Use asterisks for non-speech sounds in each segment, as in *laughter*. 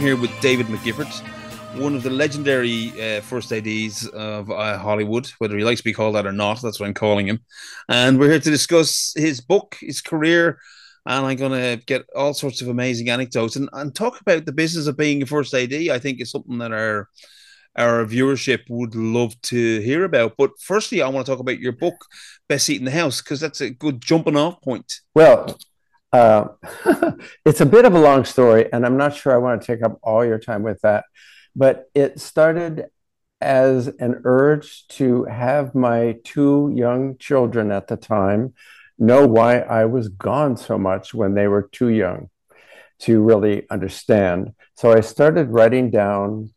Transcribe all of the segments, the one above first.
here with David McGiffert, one of the legendary uh, first ADs of uh, Hollywood, whether he likes to be called that or not. That's what I'm calling him. And we're here to discuss his book, his career, and I'm going to get all sorts of amazing anecdotes and, and talk about the business of being a first AD. I think is something that our our viewership would love to hear about. But firstly, I want to talk about your book, Best Seat in the House, because that's a good jumping off point. Well, uh, *laughs* it's a bit of a long story, and I'm not sure I want to take up all your time with that. But it started as an urge to have my two young children at the time know why I was gone so much when they were too young to really understand. So I started writing down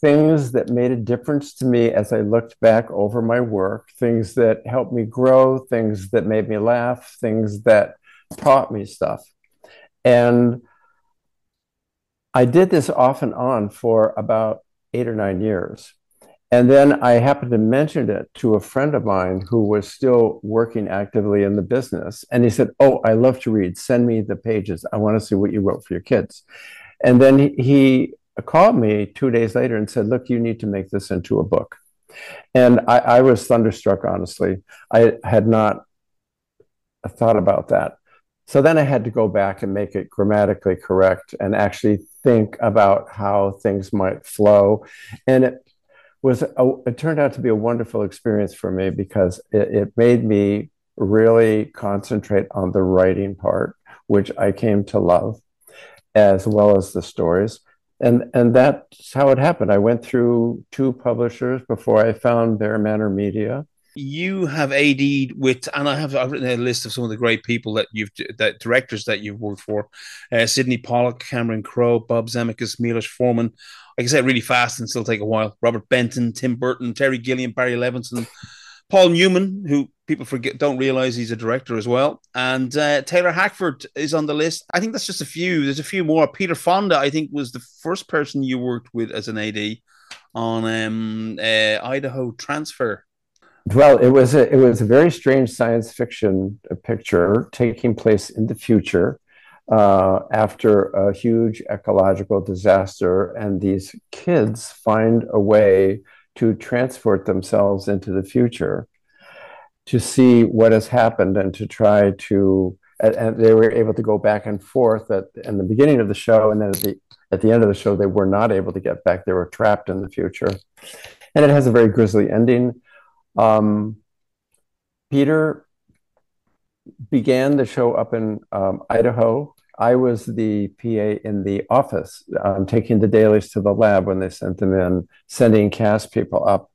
things that made a difference to me as I looked back over my work, things that helped me grow, things that made me laugh, things that taught me stuff. And I did this off and on for about eight or nine years. And then I happened to mention it to a friend of mine who was still working actively in the business. And he said, Oh, I love to read. Send me the pages. I want to see what you wrote for your kids. And then he, called me two days later and said, Look, you need to make this into a book. And I, I was thunderstruck, honestly. I had not thought about that. So then I had to go back and make it grammatically correct and actually think about how things might flow. And it was a, it turned out to be a wonderful experience for me because it, it made me really concentrate on the writing part, which I came to love, as well as the stories. And, and that's how it happened. I went through two publishers before I found BearManor Media you have AD'd with, and I have I've written a list of some of the great people that you've that directors that you've worked for: uh, Sydney Pollack, Cameron Crowe, Bob Zemeckis, Milos Forman. I can say it really fast and still take a while. Robert Benton, Tim Burton, Terry Gilliam, Barry Levinson, Paul Newman, who people forget don't realize he's a director as well, and uh, Taylor Hackford is on the list. I think that's just a few. There's a few more. Peter Fonda, I think, was the first person you worked with as an AD on um, uh, Idaho Transfer well, it was a, it was a very strange science fiction picture taking place in the future uh, after a huge ecological disaster, and these kids find a way to transport themselves into the future to see what has happened and to try to and they were able to go back and forth at in the beginning of the show and then at the at the end of the show they were not able to get back. They were trapped in the future. And it has a very grisly ending um, Peter began the show up in um, Idaho. I was the PA in the office, um, taking the dailies to the lab when they sent them in, sending cast people up.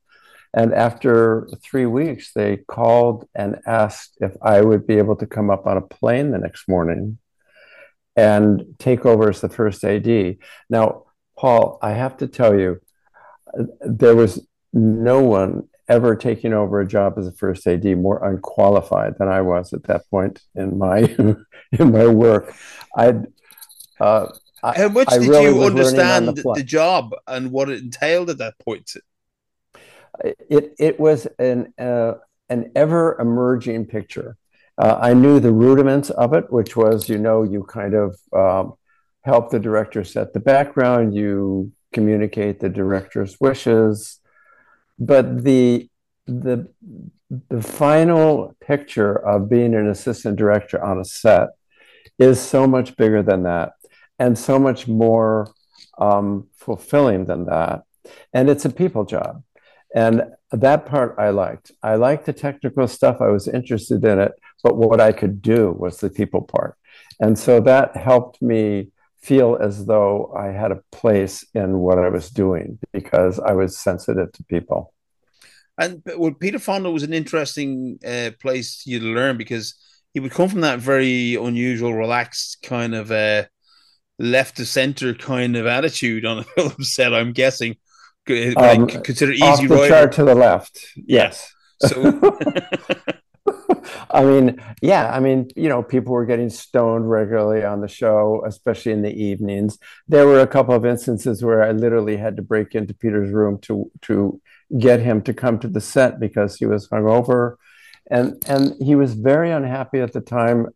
And after three weeks, they called and asked if I would be able to come up on a plane the next morning and take over as the first AD. Now, Paul, I have to tell you, there was no one ever taking over a job as a first AD more unqualified than I was at that point in my *laughs* in my work. I'd uh, how much I did really you understand the, the, job and what it entailed at that point? It it was an uh, an ever emerging picture. Uh, I knew the rudiments of it, which was you know you kind of um, help the director set the background, you communicate the director's wishes, but the the the final picture of being an assistant director on a set is so much bigger than that and so much more um, fulfilling than that. And it's a people job. And that part i liked. I liked the technical stuff. I was interested in it. But what i could do was the people part. And so that helped me feel as though i had a place in what i was doing because i was sensitive to people and well, Peter Fonda was an interesting uh, place you to learn because he would come from that very unusual, relaxed kind of uh, left to center kind of attitude on a *laughs* film set. I'm guessing, um, consider easy off the chart to the left. Yes. So. *laughs* *laughs* I mean, yeah, I mean, you know, people were getting stoned regularly on the show, especially in the evenings. There were a couple of instances where I literally had to break into Peter's room to to get him to come to the set because he was hungover, and and he was very unhappy at the time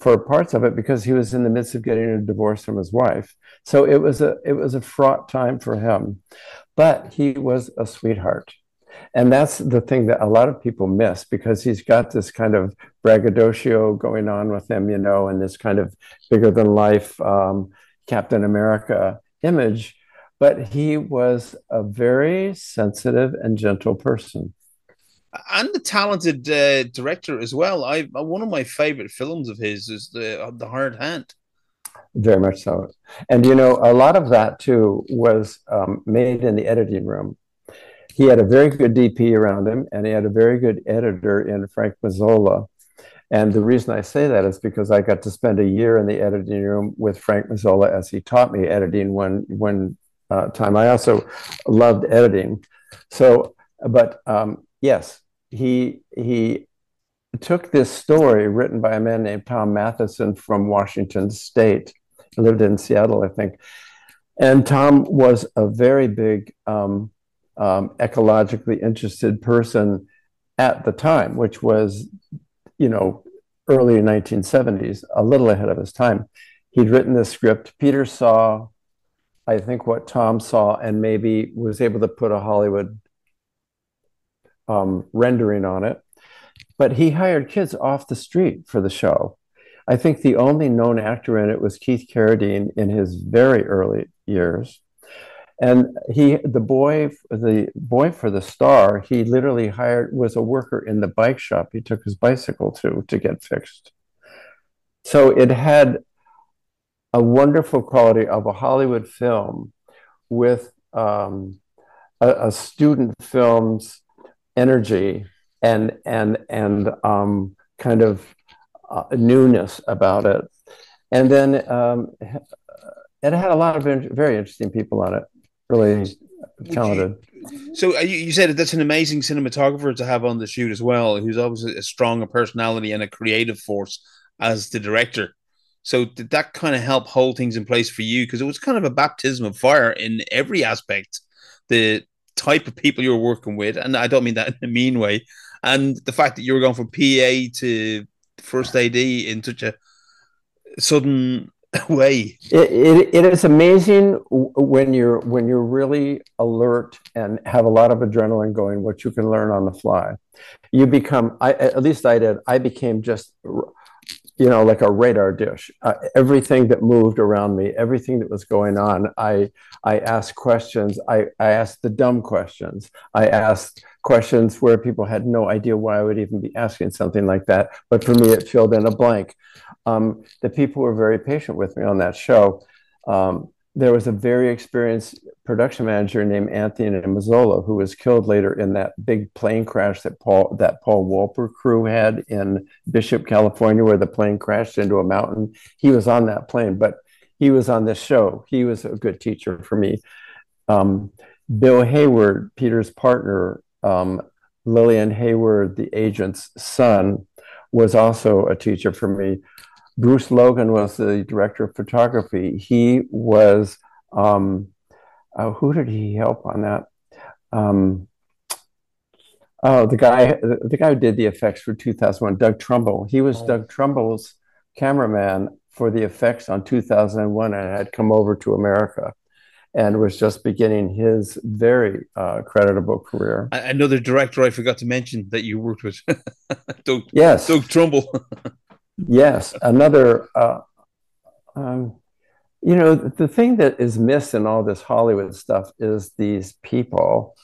for parts of it because he was in the midst of getting a divorce from his wife. So it was a it was a fraught time for him, but he was a sweetheart. And that's the thing that a lot of people miss because he's got this kind of braggadocio going on with him, you know, and this kind of bigger than life um, Captain America image. But he was a very sensitive and gentle person and the talented uh, director as well. I one of my favorite films of his is the the Hired Hand. Very much so, and you know a lot of that too was um, made in the editing room. He had a very good DP around him, and he had a very good editor in Frank Mazzola. And the reason I say that is because I got to spend a year in the editing room with Frank Mazzola as he taught me editing one one uh, time. I also loved editing, so but um, yes, he he took this story written by a man named Tom Matheson from Washington State. Lived in Seattle, I think. And Tom was a very big um, um, ecologically interested person at the time, which was, you know, early 1970s, a little ahead of his time. He'd written this script. Peter saw, I think, what Tom saw, and maybe was able to put a Hollywood um, rendering on it. But he hired kids off the street for the show. I think the only known actor in it was Keith Carradine in his very early years. And he, the boy, the boy for the star, he literally hired was a worker in the bike shop. He took his bicycle to to get fixed. So it had a wonderful quality of a Hollywood film with um, a, a student film's energy and and and um, kind of uh, newness about it. And then um, it had a lot of very interesting people on it. Really talented. You, so uh, you, you said that's an amazing cinematographer to have on the shoot as well, who's obviously as strong a personality and a creative force as the director. So did that kind of help hold things in place for you? Because it was kind of a baptism of fire in every aspect. The type of people you're working with, and I don't mean that in a mean way, and the fact that you were going from PA to first AD in such a sudden *laughs* way. It, it, it is amazing when you're when you're really alert and have a lot of adrenaline going. What you can learn on the fly, you become. I at least I did. I became just you know, like a radar dish. Uh, everything that moved around me, everything that was going on, I I asked questions. I I asked the dumb questions. I asked questions where people had no idea why I would even be asking something like that. But for me, it filled in a blank. Um, the people were very patient with me on that show. Um, there was a very experienced production manager named Anthony Mazzola who was killed later in that big plane crash that Paul that Paul Wolper crew had in Bishop, California, where the plane crashed into a mountain. He was on that plane, but he was on this show. He was a good teacher for me. Um, Bill Hayward, Peter's partner, um, Leland Hayward, the agent's son, was also a teacher for me. Bruce Logan was the director of photography. He was, um, uh, who did he help on that? Um, oh, the guy, the guy who did the effects for 2001, Doug Trumbull. He was oh. Doug Trumbull's cameraman for the effects on 2001 and had come over to America and was just beginning his very uh, creditable career. Another director I forgot to mention that you worked with, *laughs* Doug, yes. Doug Trumbull. *laughs* yes, another. Uh, um, you know, the thing that is missed in all this Hollywood stuff is these people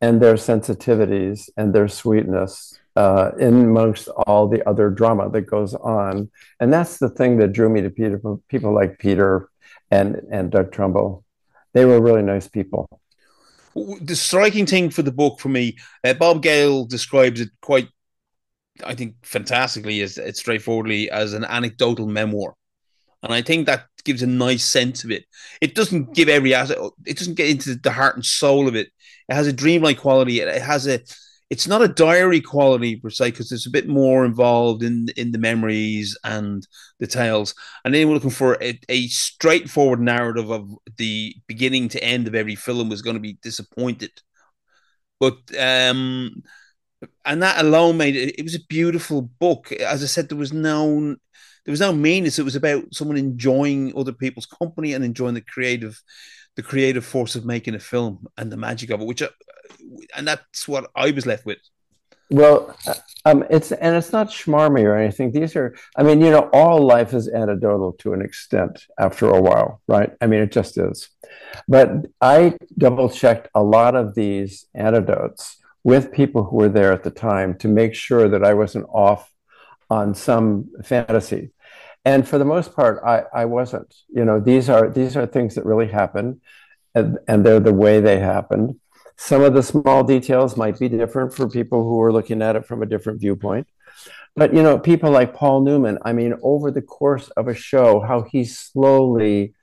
and their sensitivities and their sweetness uh, in amongst all the other drama that goes on. And that's the thing that drew me to Peter, people like Peter and, and Doug Trumbull. They were really nice people. The striking thing for the book for me, uh, Bob Gale describes it quite I think fantastically is it's straightforwardly as an anecdotal memoir. And I think that gives a nice sense of it. It doesn't give every asset, it doesn't get into the heart and soul of it. It has a dreamlike quality. It has a, it's not a diary quality per se, because there's a bit more involved in in the memories and the tales. And then we're looking for a, a straightforward narrative of the beginning to end of every film was going to be disappointed. But um and that alone made it. It was a beautiful book. As I said, there was no there was no meanness. It was about someone enjoying other people's company and enjoying the creative the creative force of making a film and the magic of it. Which, uh, and that's what I was left with. Well, um, it's and it's not schmarmy or anything. These are, I mean, you know, all life is anecdotal to an extent after a while, right? I mean, it just is. But I double checked a lot of these anecdotes with people who were there at the time to make sure that I wasn't off on some fantasy. And for the most part, I, I wasn't. You know, these are these are things that really happen, and, and they're the way they happened. Some of the small details might be different for people who are looking at it from a different viewpoint. But you know, people like Paul Newman, I mean, over the course of a show, how he slowly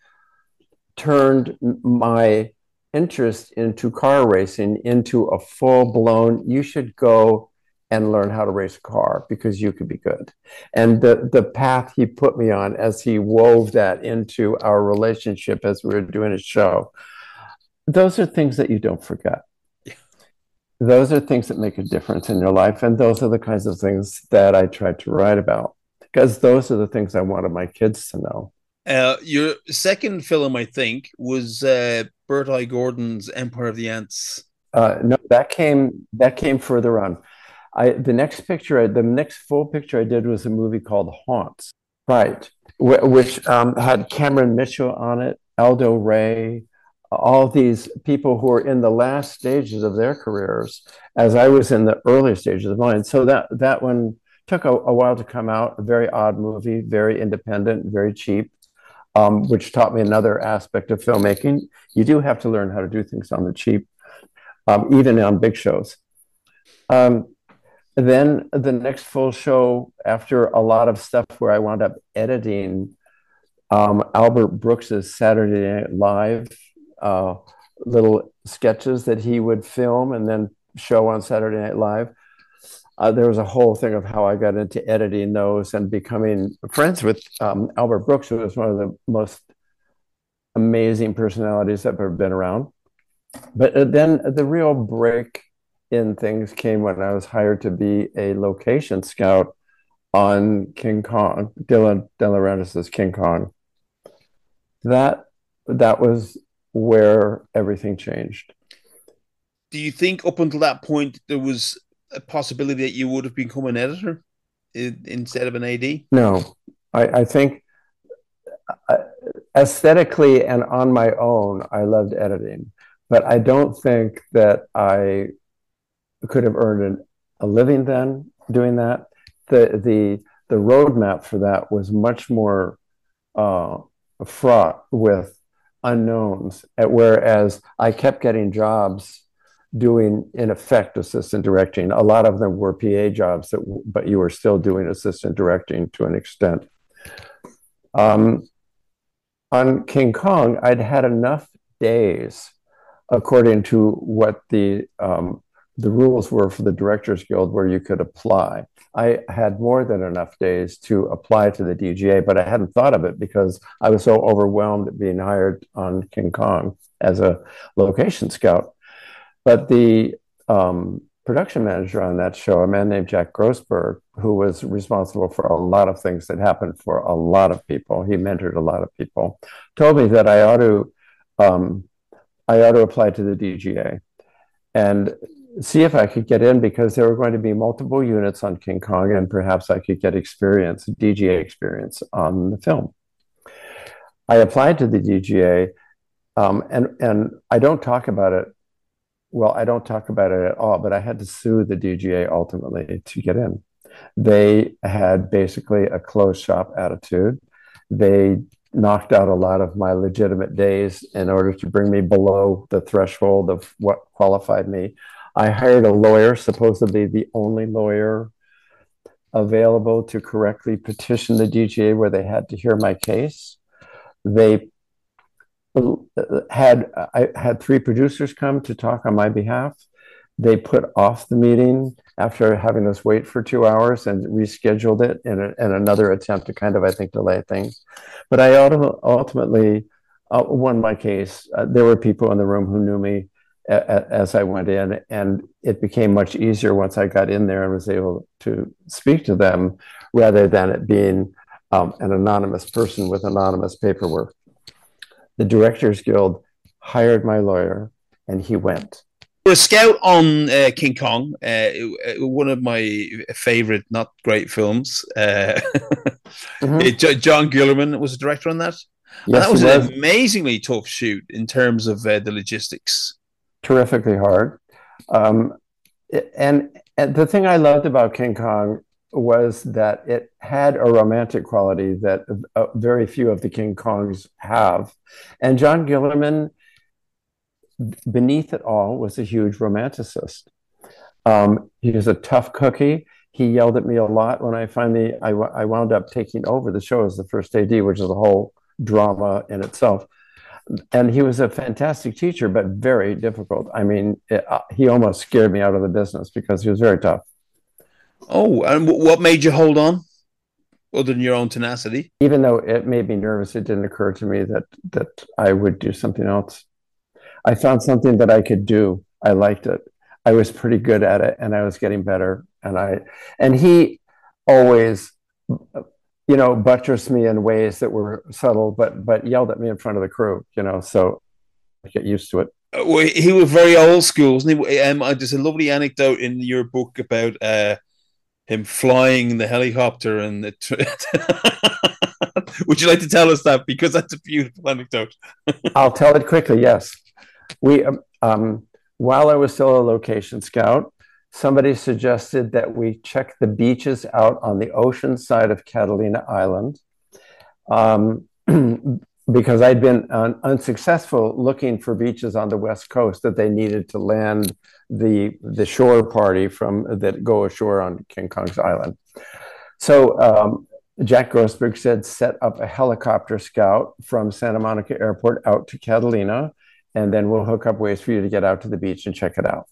turned my interest into car racing into a full blown, you should go and learn how to race a car because you could be good. And the the path he put me on as he wove that into our relationship as we were doing a show, those are things that you don't forget. Those are things that make a difference in your life. And those are the kinds of things that I tried to write about because those are the things I wanted my kids to know. Uh, your second film, I think, was uh, Bert I. Gordon's Empire of the Ants. Uh, no, that came that came further on. I the next picture, I, the next full picture I did was a movie called Haunts, right, which um, had Cameron Mitchell on it, Aldo Ray, all these people who are in the last stages of their careers, as I was in the early stages of mine. So that that one took a, a while to come out. A very odd movie, very independent, very cheap, um, which taught me another aspect of filmmaking. You do have to learn how to do things on the cheap, um, even on big shows. Um, then the next full show, after a lot of stuff where I wound up editing um, Albert Brooks's Saturday Night Live uh, little sketches that he would film and then show on Saturday Night Live. Uh, there was a whole thing of how I got into editing those and becoming friends with um, Albert Brooks, who was one of the most amazing personalities that have ever been around. But uh, then the real break in things came when I was hired to be a location scout on King Kong, Dylan De King Kong. That that was where everything changed. Do you think up until that point there was a possibility that you would have become an editor instead of an AD? No, I, I think uh, aesthetically and on my own, I loved editing, but I don't think that I could have earned an, a living then doing that. The the the roadmap for that was much more uh, fraught with unknowns. Whereas I kept getting jobs doing, in effect, assistant directing. A lot of them were PA jobs, that, but you were still doing assistant directing to an extent. Um, on King Kong, I'd had enough days, according to what the um, the rules were for the Directors Guild, where you could apply. I had more than enough days to apply to the DGA, but I hadn't thought of it because I was so overwhelmed at being hired on King Kong as a location scout. But the um, production manager on that show, a man named Jack Grossberg, who was responsible for a lot of things that happened for a lot of people, he mentored a lot of people, told me that I ought to, um, I ought to apply to the DGA. And see if I could get in because there were going to be multiple units on King Kong, and perhaps I could get experience, DGA experience on the film. I applied to the DGA, um, and and I don't talk about it. Well, I don't talk about it at all, but I had to sue the DGA ultimately to get in. They had basically a closed shop attitude. They knocked out a lot of my legitimate days in order to bring me below the threshold of what qualified me. I hired a lawyer, supposedly the only lawyer available to correctly petition the DGA where they had to hear my case. They had I had three producers come to talk on my behalf. They put off the meeting after having us wait for two hours and rescheduled it in, a, in another attempt to kind of I think delay things. But I ultimately uh, won my case. Uh, there were people in the room who knew me as I went in, and it became much easier once I got in there and was able to speak to them rather than it being um, an anonymous person with anonymous paperwork. The Directors Guild hired my lawyer, and he went. A scout on uh, King Kong, uh, one of my favorite, not great films. Uh, mm-hmm. *laughs* John Guillermin was a director on that. Yes, that was, was, an amazingly tough shoot in terms of uh, the logistics. Terrifically hard. Um, and, and the thing I loved about King Kong was that it had a romantic quality that uh, very few of the King Kongs have. And John Guillermin, beneath it all, was a huge romanticist. Um, he was a tough cookie. He yelled at me a lot when I finally I, I wound up taking over the show as the first AD, which is a whole drama in itself. And he was a fantastic teacher, but very difficult. I mean, it, uh, he almost scared me out of the business because he was very tough. Oh, and what made you hold on, other than your own tenacity? Even though it made me nervous, it didn't occur to me that that I would do something else. I found something that I could do. I liked it. I was pretty good at it, and I was getting better. And I and he always, you know, buttressed me in ways that were subtle, but but yelled at me in front of the crew. You know, so I get used to it. Uh, well, he was very old school, wasn't he? Um, there's a lovely anecdote in your book about uh, him flying the helicopter and the. *laughs* Would you like to tell us that because that's a beautiful anecdote? *laughs* I'll tell it quickly. Yes, we um, um, while I was still a location scout, somebody suggested that we check the beaches out on the ocean side of Catalina Island. Um, *clears throat* because I'd been un- unsuccessful looking for beaches on the west coast that they needed to land the the shore party from that go ashore on King Kong's island. So um, Jack Grossberg said, set up a helicopter scout from Santa Monica Airport out to Catalina, and then we'll hook up ways for you to get out to the beach and check it out.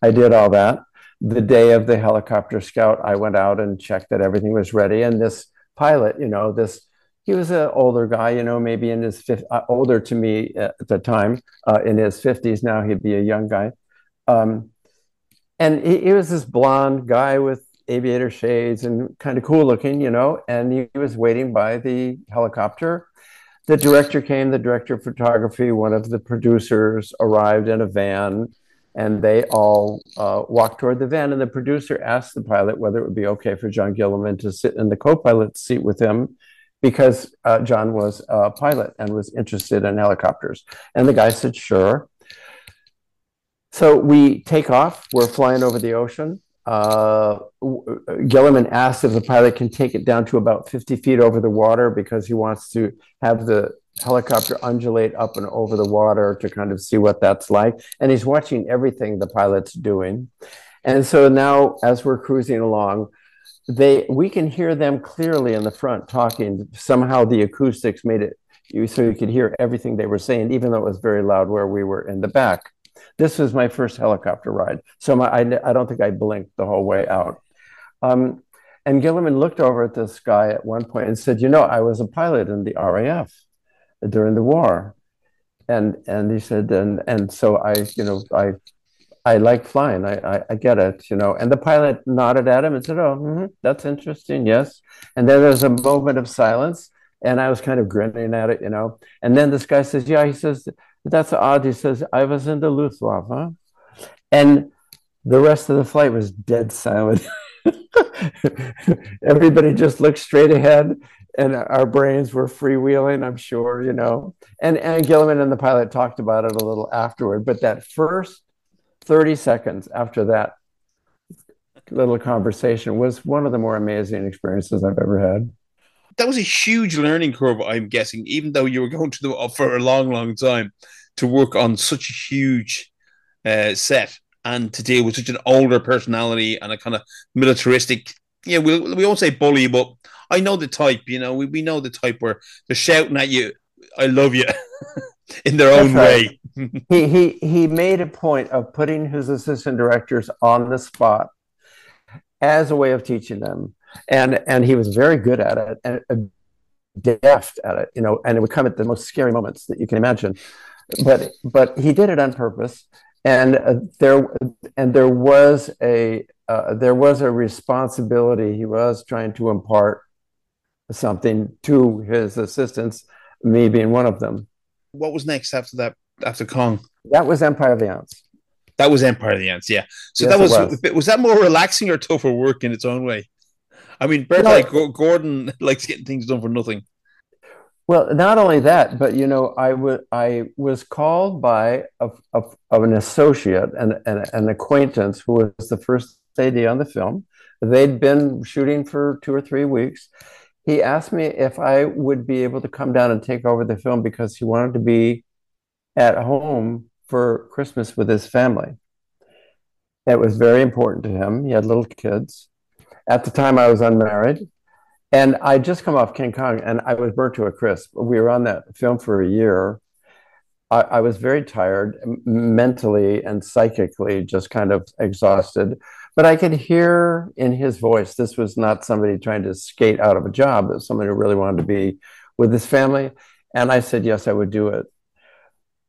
I did all that. The day of the helicopter scout, I went out and checked that everything was ready. And this pilot, you know, this he was an older guy, you know, maybe in his fifth, uh, older to me at the time, uh, in his fifties. Now he'd be a young guy, um, and he, he, was this blonde guy with aviator shades and kind of cool looking, you know. And he, he was waiting by the helicopter. The director came, the director of photography, one of the producers arrived in a van, and they all uh, walked toward the van. And the producer asked the pilot whether it would be okay for John Guillermin to sit in the co-pilot seat with him because uh, John was a pilot and was interested in helicopters. And the guy said, sure. So we take off, we're flying over the ocean. Uh, Guillermin asked if the pilot can take it down to about 50 feet over the water because he wants to have the helicopter undulate up and over the water to kind of see what that's like. And he's watching everything the pilot's doing. And so now, as we're cruising along, they we can hear them clearly in the front talking. Somehow the acoustics made it you so you could hear everything they were saying, even though it was very loud where we were in the back. This was my first helicopter ride, so my, I, I don't think I blinked the whole way out. Um, and Guillermin looked over at this guy at one point and said, "You know, I was a pilot in the RAF during the war." And and he said, and and so I, you know, I I like flying. I, I, I, get it, you know. And the pilot nodded at him and said, "Oh, mm-hmm, that's interesting, yes." And then there's a moment of silence, and I was kind of grinning at it, you know. And then this guy says, "Yeah," he says, "That's odd." He says, "I was in the Luftwaffe," and the rest of the flight was dead silent. *laughs* Everybody just looked straight ahead, and our brains were freewheeling. I'm sure, you know. And and Guillermin and the pilot talked about it a little afterward, but that first 30 seconds after that little conversation was one of the more amazing experiences I've ever had. That was a huge learning curve, I'm guessing, even though you were going to the for a long, long time to work on such a huge uh, set and to deal with such an older personality and a kind of militaristic. Yeah, we we won't say bully, but I know the type. You know, we, we know the type where they're shouting at you, "I love you," *laughs* in their own way *laughs* he, he, he made a point of putting his assistant directors on the spot as a way of teaching them. And, and he was very good at it and uh, deft at it, you know, and it would come at the most scary moments that you can imagine. But, but he did it on purpose. and uh, there and there was a uh, there was a responsibility he was trying to impart something to his assistants me being one of them what was next after that after kong that was empire of the ants that was empire of the ants yeah so Yes, that was, was. was that more relaxing or tougher work in its own way i mean Bert, No. like gordon *laughs* likes getting things done for nothing Well, not only that, but you know, I wa- I was called by a, a, of an associate and an, an acquaintance who was the first AD on the film. They'd been shooting for two or three weeks. He asked me if I would be able to come down and take over the film because he wanted to be at home for Christmas with his family. It was very important to him. He had little kids. At the time, I was unmarried. And I just come off King Kong and I was burnt to a crisp. We were on that film for a year. I, I was very tired mentally and psychically, just kind of exhausted. But I could hear in his voice this was not somebody trying to skate out of a job, it was somebody who really wanted to be with his family. And I said, yes, I would do it.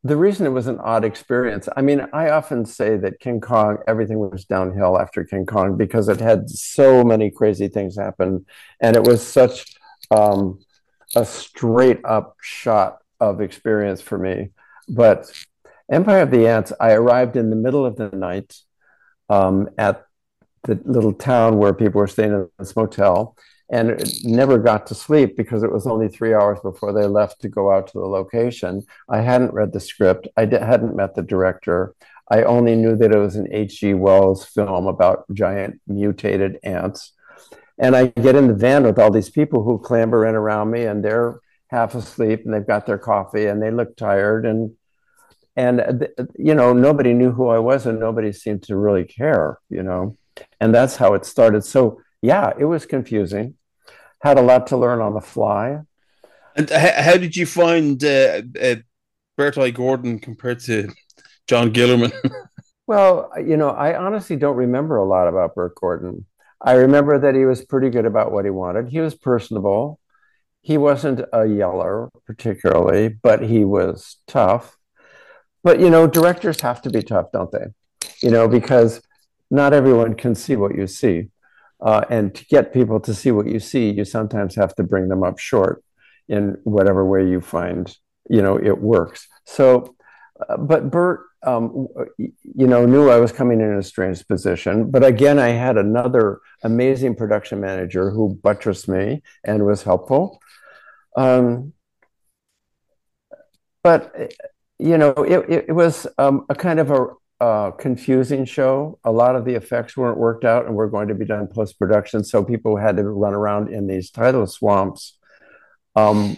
The reason it was an odd experience, I mean, I often say that King Kong, everything was downhill after King Kong because it had so many crazy things happen. And it was such um, a straight up shot of experience for me. But Empire of the Ants, I arrived in the middle of the night um, at the little town where people were staying in this motel and never got to sleep because it was only three hours before they left to go out to the location. I hadn't read the script, I hadn't met the director. I only knew that it was an H.G. Wells film about giant mutated ants. And I get in the van with all these people who clamber in around me and they're half asleep and they've got their coffee and they look tired and and uh, you know nobody knew who I was and nobody seemed to really care, you know. And that's how it started. So yeah, it was confusing. Had a lot to learn on the fly. and how did you find uh, uh, bertolt gordon compared to john guillermin *laughs* Well, you know, I honestly don't remember a lot about Bert Gordon. I remember that he was pretty good about what he wanted. He was personable. He wasn't a yeller particularly, but he was tough. But you know, directors have to be tough, don't they? You know, because not everyone can see what you see. Uh, and to get people to see what you see, you sometimes have to bring them up short in whatever way you find, you know, it works. So, uh, but Bert, um, you know, knew I was coming in a strange position. But again, I had another amazing production manager who buttressed me and was helpful. Um, but you know, it, it, it was um, a kind of a uh, confusing show. A lot of the effects weren't worked out and were going to be done post production, so people had to run around in these tidal swamps um,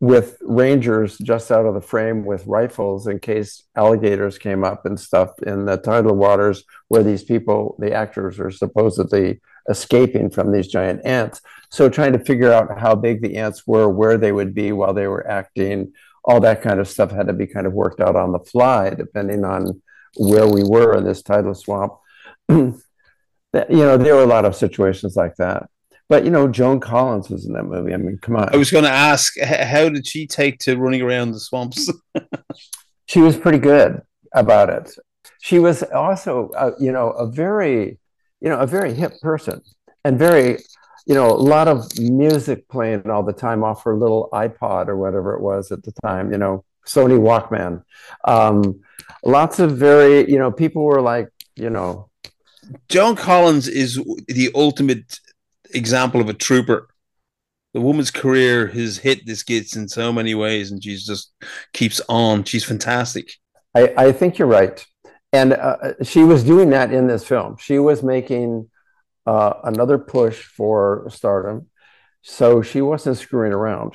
with rangers just out of the frame with rifles in case alligators came up and stuff in the tidal waters where these people, the actors, are supposedly escaping from these giant ants. So trying to figure out how big the ants were, where they would be while they were acting, all that kind of stuff had to be kind of worked out on the fly, depending on where we were in this tidal swamp. *clears throat* That- you know, there were a lot of situations like that. But you know, Joan Collins was in that movie. I mean, come on. i was going to ask how did she take to running around the swamps *laughs* she was pretty good about it. She was also, uh, you know, a very, you know, a very hip person and very, you know, a lot of music playing all the time off her little iPod or whatever it was at the time, you know, Sony Walkman. Um, lots of very, you know, people were like, you know, Joan Collins is the ultimate example of a trooper. The woman's career has hit the skids in so many ways, and she's just keeps on. She's fantastic. I, I think you're right. And uh, she was doing that in this film. She was making uh, another push for stardom. So she wasn't screwing around.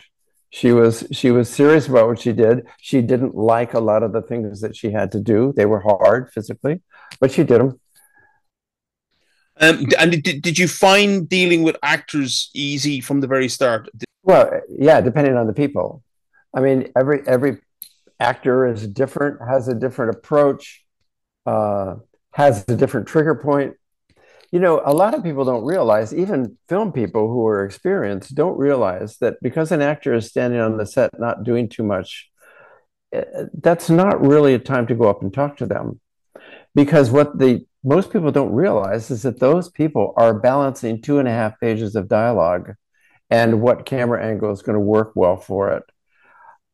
She was she was serious about what she did. She didn't like a lot of the things that she had to do. They were hard physically, but she did them. Um, and did, did you find dealing with actors easy from the very start? Well, yeah, depending on the people. I mean, every every actor is different, has a different approach, uh, has a different trigger point. You know, a lot of people don't realize, even film people who are experienced don't realize that because an actor is standing on the set not doing too much, eh, that's not really a time to go up and talk to them. because what the most people don't realize is that those people are balancing two and a half pages of dialogue and what camera angle is going to work well for it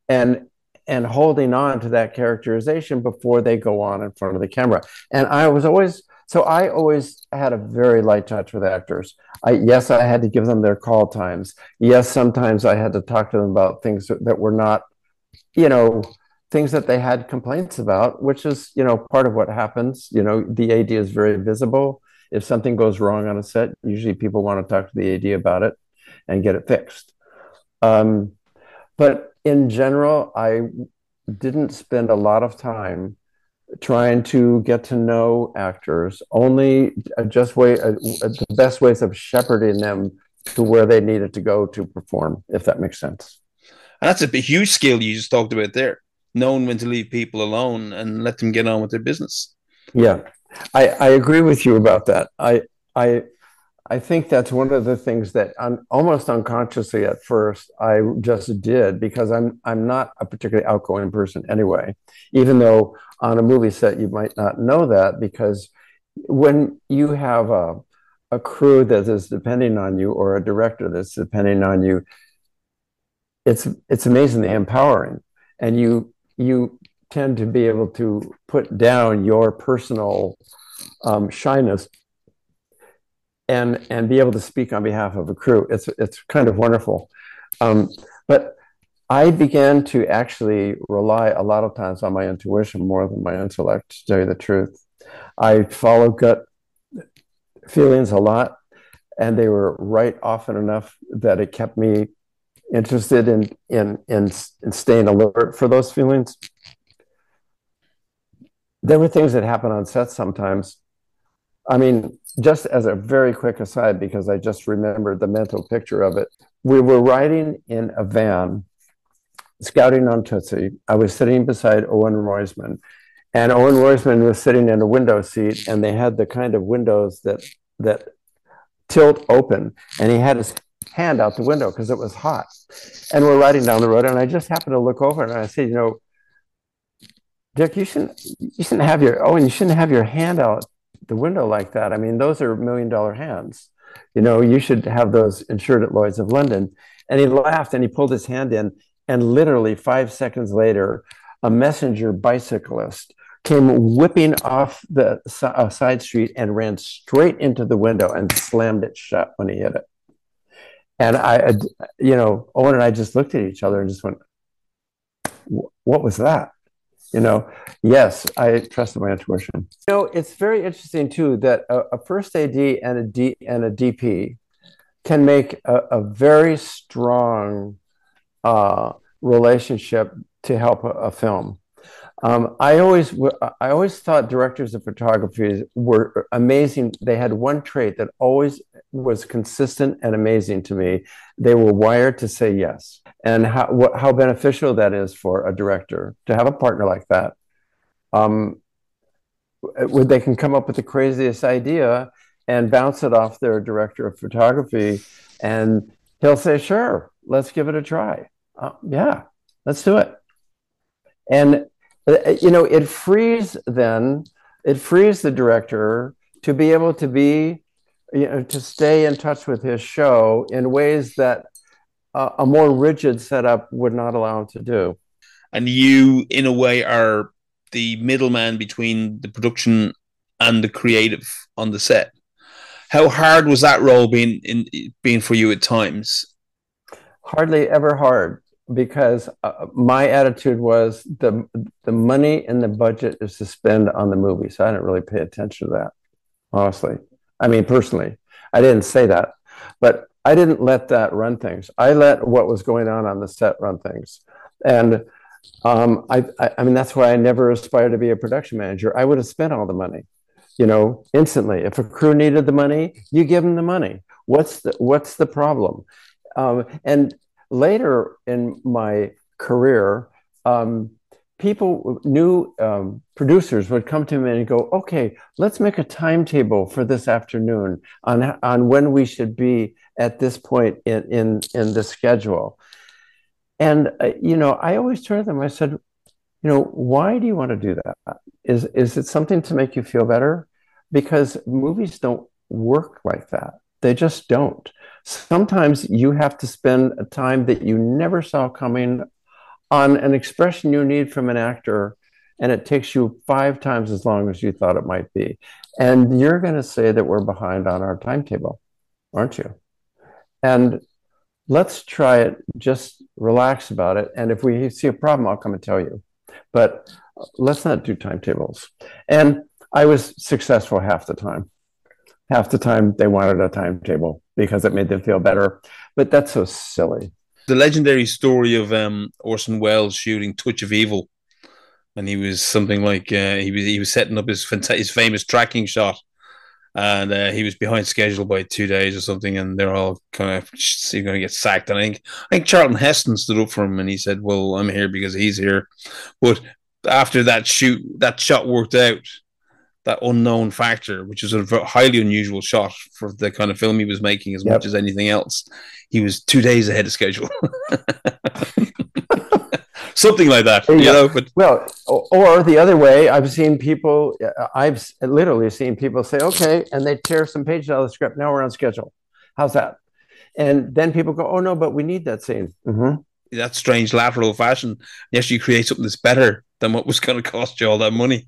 and and holding on to that characterization before they go on in front of the camera and i was always so i always had a very light touch with actors i yes i had to give them their call times yes sometimes i had to talk to them about things that were not you know things that they had complaints about, which is, you know, part of what happens. You know, the AD is very visible. If something goes wrong on a set, usually people want to talk to the AD about it and get it fixed. Um, but in general, I didn't spend a lot of time trying to get to know actors. Only uh, just way uh, uh, the best ways of shepherding them to where they needed to go to perform, if that makes sense. And that's a huge skill you just talked about there knowing when to leave people alone and let them get on with their business. Yeah, I, I agree with you about that. I I I think that's one of the things that I'm almost unconsciously at first I just did because I'm I'm not a particularly outgoing person anyway. Even though on a movie set you might not know that because when you have a a crew that is depending on you or a director that's depending on you, it's it's amazingly empowering, and you you tend to be able to put down your personal um, shyness and and be able to speak on behalf of a crew. It's it's kind of wonderful. Um, but I began to actually rely a lot of times on my intuition more than my intellect, to tell you the truth. I follow gut feelings a lot, and they were right often enough that it kept me interested in in in, in staying alert for those feelings. There were things that happen on set sometimes. I mean, just as a very quick aside, because I just remembered the mental picture of it. We were riding in a van, scouting on Tootsie. I was sitting beside Owen Roizman, and Owen Roizman was sitting in a window seat, and they had the kind of windows that that tilt open, and he had his hand out the window because it was hot. And we're riding down the road, and I just happened to look over and I said, you know, Dick, you shouldn't you shouldn't have your and you shouldn't have your hand out the window like that. I mean, those are million dollar hands. You know, you should have those insured at Lloyd's of London. And he laughed and he pulled his hand in, and literally five seconds later, a messenger bicyclist came whipping off the uh, side street and ran straight into the window and slammed it shut when he hit it. And I, you know, Owen and I just looked at each other and just went, what was that? You know, yes, I trusted my intuition. You know, it's very interesting too that a, a first AD and a D and a DP can make a, a very strong uh, relationship to help a, a film. Um, I always, I always thought directors of photography were amazing. They had one trait that always was consistent and amazing to me. They were wired to say yes, and how how beneficial that is for a director to have a partner like that. Um, where they can come up with the craziest idea and bounce it off their director of photography, and he'll say, "Sure, let's give it a try." Uh, yeah, let's do it. And you know, it frees then it frees the director to be able to be you know to stay in touch with his show in ways that uh, a more rigid setup would not allow him to do. And you, in a way, are the middleman between the production and the creative on the set. How hard was that role being in being for you at times? Hardly ever hard because uh, my attitude was the the money in the budget is to spend on the movie, so I didn't really pay attention to that. Honestly, I mean personally, I didn't say that, but I didn't let that run things. I let what was going on on the set run things, and um, I, I, I mean that's why I never aspired to be a production manager. I would have spent all the money, you know, instantly. If a crew needed the money, you give them the money. What's the what's the problem? Um, and later in my career, um, people, new um, producers would come to me and go, okay, let's make a timetable for this afternoon on, on when we should be at this point in, in, in the schedule. And, uh, you know, I always turned to them, I said, you know, why do you want to do that? Is is it something to make you feel better? Because movies don't work like that. They just don't. Sometimes you have to spend a time that you never saw coming on an expression you need from an actor, and it takes you five times as long as you thought it might be. And you're going to say that we're behind on our timetable, aren't you? And let's try it, just relax about it. And if we see a problem, I'll come and tell you. But let's not do timetables. And I was successful half the time. Half the time they wanted a timetable because it made them feel better. But that's so silly. The legendary story of um, Orson Welles shooting Touch of Evil, and he was something like uh, he was he was setting up his his famous tracking shot, and uh, he was behind schedule by two days or something, and they're all kind of going to get sacked. And I think I think Charlton Heston stood up for him, and he said, "Well, I'm here because he's here." But after that shoot, that shot worked out. That unknown factor, which is a highly unusual shot for the kind of film he was making, as yep. much as anything else, he was two days ahead of schedule. *laughs* something like that. You know, but well, or the other way, I've seen people. I've literally seen people say, "Okay," and they tear some pages out of the script. Now we're on schedule. How's that? And then people go, "Oh no, but we need that scene." Mm-hmm. That strange lateral fashion. Yes, you create something that's better than what was going to cost you all that money.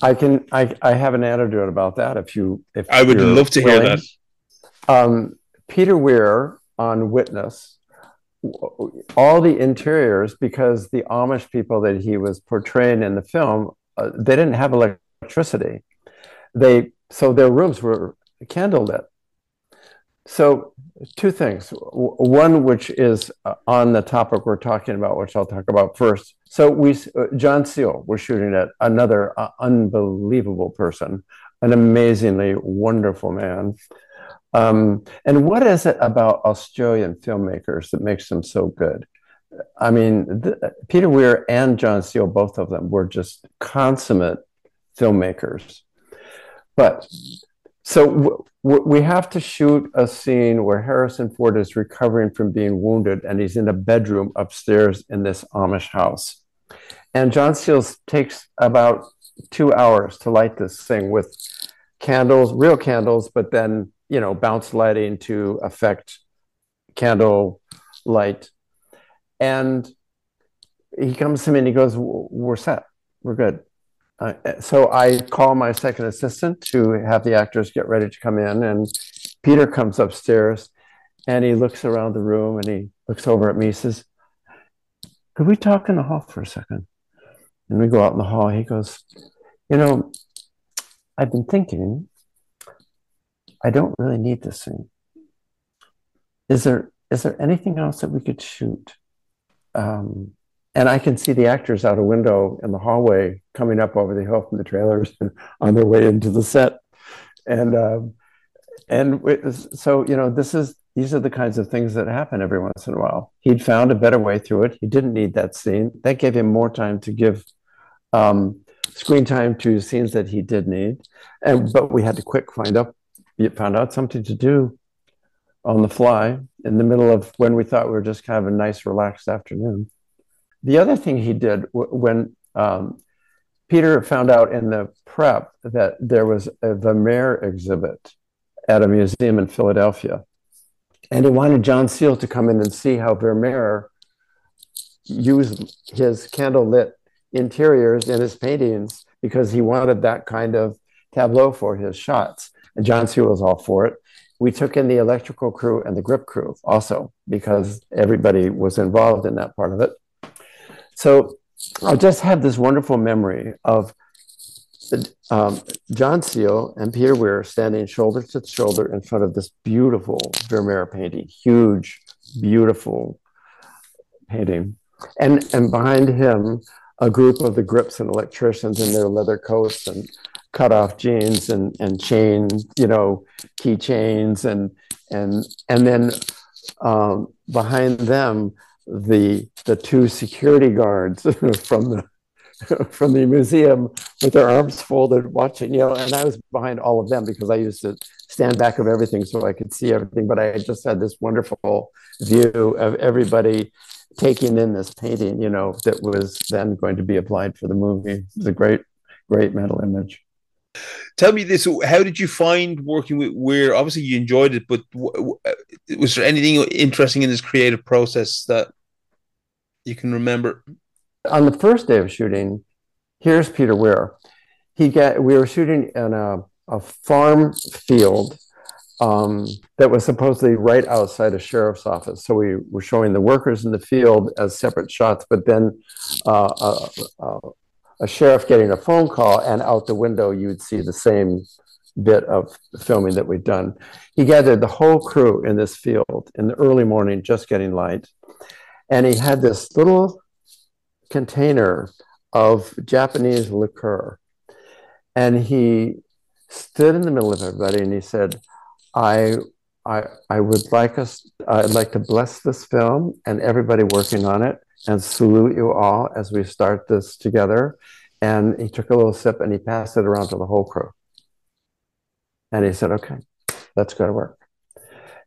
I can. I I have an anecdote about that. If you, if I would love to willing. hear that. Um, Peter Weir on Witness all the interiors because the Amish people that he was portraying in the film uh, they didn't have electricity. They so their rooms were candlelit. So two things. One, which is uh, on the topic we're talking about, which I'll talk about first. So we, uh, John Seale, we're shooting at another uh, unbelievable person, an amazingly wonderful man. Um, and what is it about Australian filmmakers that makes them so good? I mean, the, Peter Weir and John Seale, both of them, were just consummate filmmakers. But so w- w- we have to shoot a scene where Harrison Ford is recovering from being wounded and he's in a bedroom upstairs in this Amish house. And John Seale takes about two hours to light this thing with candles, real candles, but then you know, bounce lighting to affect candle light. And he comes to me and he goes, We're set. We're good. Uh, so I call my second assistant to have the actors get ready to come in. And Peter comes upstairs and he looks around the room and he looks over at me. He says, Could we talk in the hall for a second? And we go out in the hall. He goes, You know, I've been thinking I don't really need this scene. Is there is there anything else that we could shoot? Um, and I can see the actors out a window in the hallway coming up over the hill from the trailers *laughs* and on their way into the set. And um, and so you know this is these are the kinds of things that happen every once in a while. He'd found a better way through it. He didn't need that scene. That gave him more time to give um, screen time to scenes that he did need. And but we had to quick find up found out something to do on the fly in the middle of when we thought we were just kind of a nice, relaxed afternoon. The other thing he did when um, Peter found out in the prep that there was a Vermeer exhibit at a museum in Philadelphia. And he wanted John Seale to come in and see how Vermeer used his candlelit interiors in his paintings because he wanted that kind of tableau for his shots. And John Seale was all for it. We took in the electrical crew and the grip crew also because everybody was involved in that part of it. So I just have this wonderful memory of um, John Seale and Peter Weir standing shoulder to shoulder in front of this beautiful Vermeer painting, huge, beautiful painting. And, and behind him, a group of the grips and electricians in their leather coats and cut off jeans and and chain you know keychains and and and then um, behind them the the two security guards *laughs* from the *laughs* from the museum with their arms folded, watching, you know, and I was behind all of them because I used to stand back of everything so I could see everything. But I just had this wonderful view of everybody taking in this painting, you know, that was then going to be applied for the movie. It was a great, great mental image. Tell me this: How did you find working with Weir? Obviously, you enjoyed it, but was there anything interesting in this creative process that you can remember? On the first day of shooting, here's Peter Weir. He got. We were shooting in a, a farm field um, that was supposedly right outside a sheriff's office. So we were showing the workers in the field as separate shots, but then uh, uh, uh, a sheriff getting a phone call, and out the window you would see the same bit of filming that we'd done. He gathered the whole crew in this field in the early morning, just getting light, and he had this little container of Japanese liqueur, and he stood in the middle of everybody and he said, "I." I, I would like us, I'd like to bless this film and everybody working on it and salute you all as we start this together. And he took a little sip and he passed it around to the whole crew. And he said, okay, let's go to work.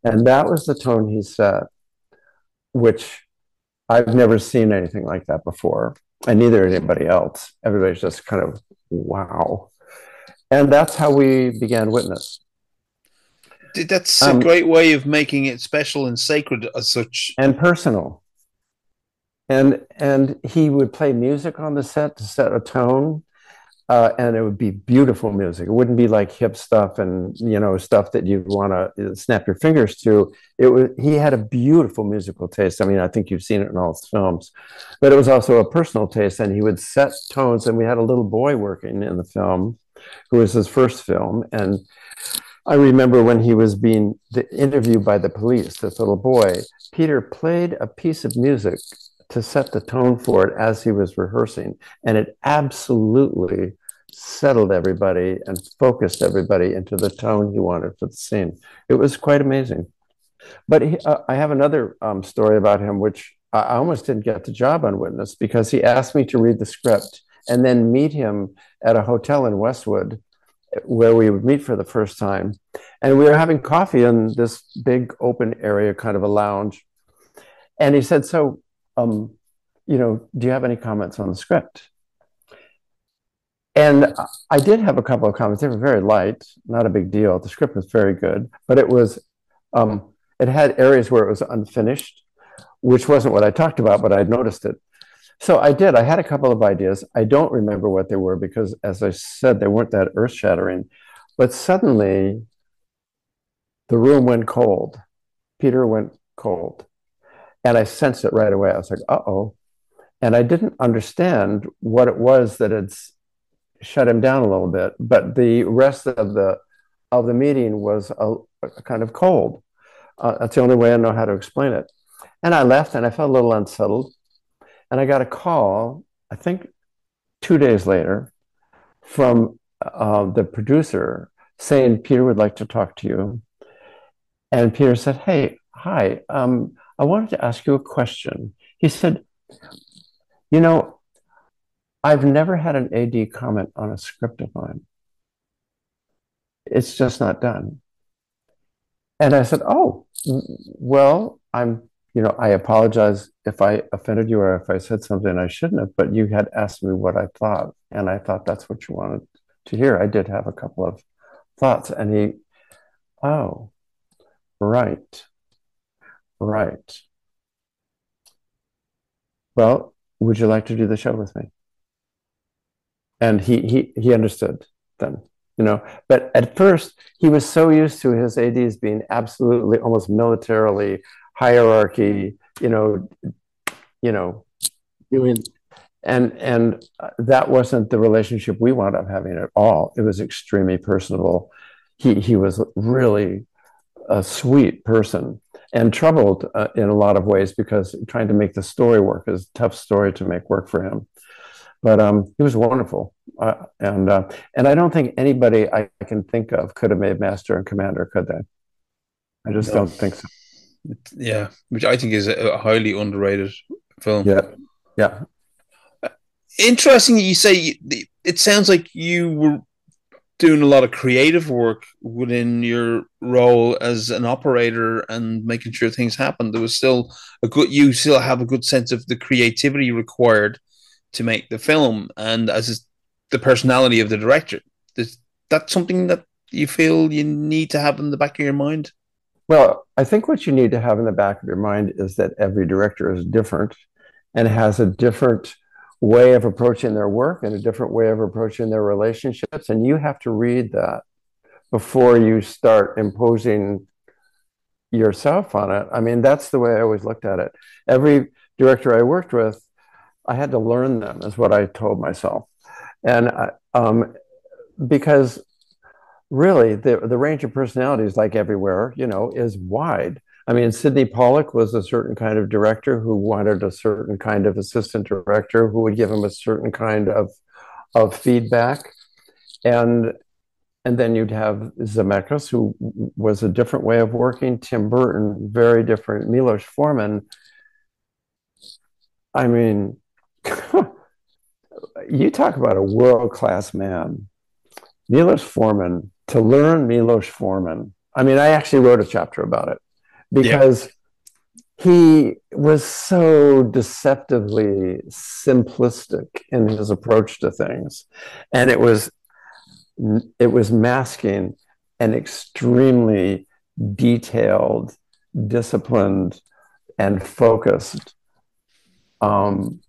And that was the tone he set, which I've never seen anything like that before. And neither anybody else. Everybody's just kind of, wow. And that's how we began Witness. That's a um, great way of making it special and sacred as such. And personal and and he would play music on the set to set a tone uh, and it would be beautiful music. It wouldn't be like hip stuff and you know stuff that you'd want to uh, snap your fingers to. It was he had a beautiful musical taste. I mean i think you've seen it in all his films. But it was also a personal taste and he would set tones and we had a little boy working in the film who was his first film. And I remember when he was being interviewed by the police, this little boy, Peter played a piece of music to set the tone for it as he was rehearsing. And it absolutely settled everybody and focused everybody into the tone he wanted for the scene. It was quite amazing. But he, uh, I have another um, story about him, which I almost didn't get the job on Witness because he asked me to read the script and then meet him at a hotel in Westwood where we would meet for the first time. And we were having coffee in this big open area, kind of a lounge. And he said, So um, you know, do you have any comments on the script? And I did have a couple of comments. They were very light, not a big deal. The script was very good, but it was, um, it had areas where it was unfinished, which wasn't what I talked about, but I'd noticed it. So I did. I had a couple of ideas. I don't remember what they were because, as I said, they weren't that earth shattering. But suddenly, the room went cold. Peter went cold. And I sensed it right away. I was like, uh oh. And I didn't understand what it was that had shut him down a little bit. But the rest of the of the meeting was a, a kind of cold. Uh, that's the only way I know how to explain it. And I left and I felt a little unsettled. And I got a call, I think two days later, from uh, the producer saying, Peter would like to talk to you. And Peter said, Hey, hi, um, I wanted to ask you a question. He said, You know, I've never had an AD comment on a script of mine. It's just not done. And I said, Oh, well, I'm, you know, I apologize if I offended you or if I said something I shouldn't have, but you had asked me what I thought. And I thought that's what you wanted to hear. I did have a couple of thoughts. And he, oh, right. Right. Well, would you like to do the show with me? And he he he understood then, you know. But at first, he was so used to his ADs being absolutely almost militarily hierarchy, you know, you know, doing and and that wasn't the relationship we wound up having at all. It was extremely personable. He he was really a sweet person and troubled uh, in a lot of ways because trying to make the story work is a tough story to make work for him. But um, he was wonderful, uh, and uh, and I don't think anybody I can think of could have made Master and Commander, could they? I just no. don't think so. Yeah, which I think is a highly underrated film. Yeah, yeah. interesting you say it sounds like you were doing a lot of creative work within your role as an operator and making sure things happen there was still a good you still have a good sense of the creativity required to make the film and as the personality of the director. Is that something that you feel you need to have in the back of your mind? Well i think what you need to have in the back of your mind is that every director is different and has a different way of approaching their work and a different way of approaching their relationships. And you have to read that before you start imposing yourself on it. I mean, that's the way I always looked at it. Every director I worked with, I had to learn them, is what I told myself. And um, because really, the, the range of personalities, like everywhere, you know, is wide. I mean, Sydney Pollack was a certain kind of director who wanted a certain kind of assistant director who would give him a certain kind of of feedback, and and then you'd have Zemeckis, who was a different way of working. Tim Burton, very different. Milos Forman. I mean, *laughs* you talk about a world class man. Milos Forman. To learn Milos Forman. I mean, I actually wrote a chapter about it because yeah. he was so deceptively simplistic in his approach to things and it was it was masking an extremely detailed disciplined and focused um,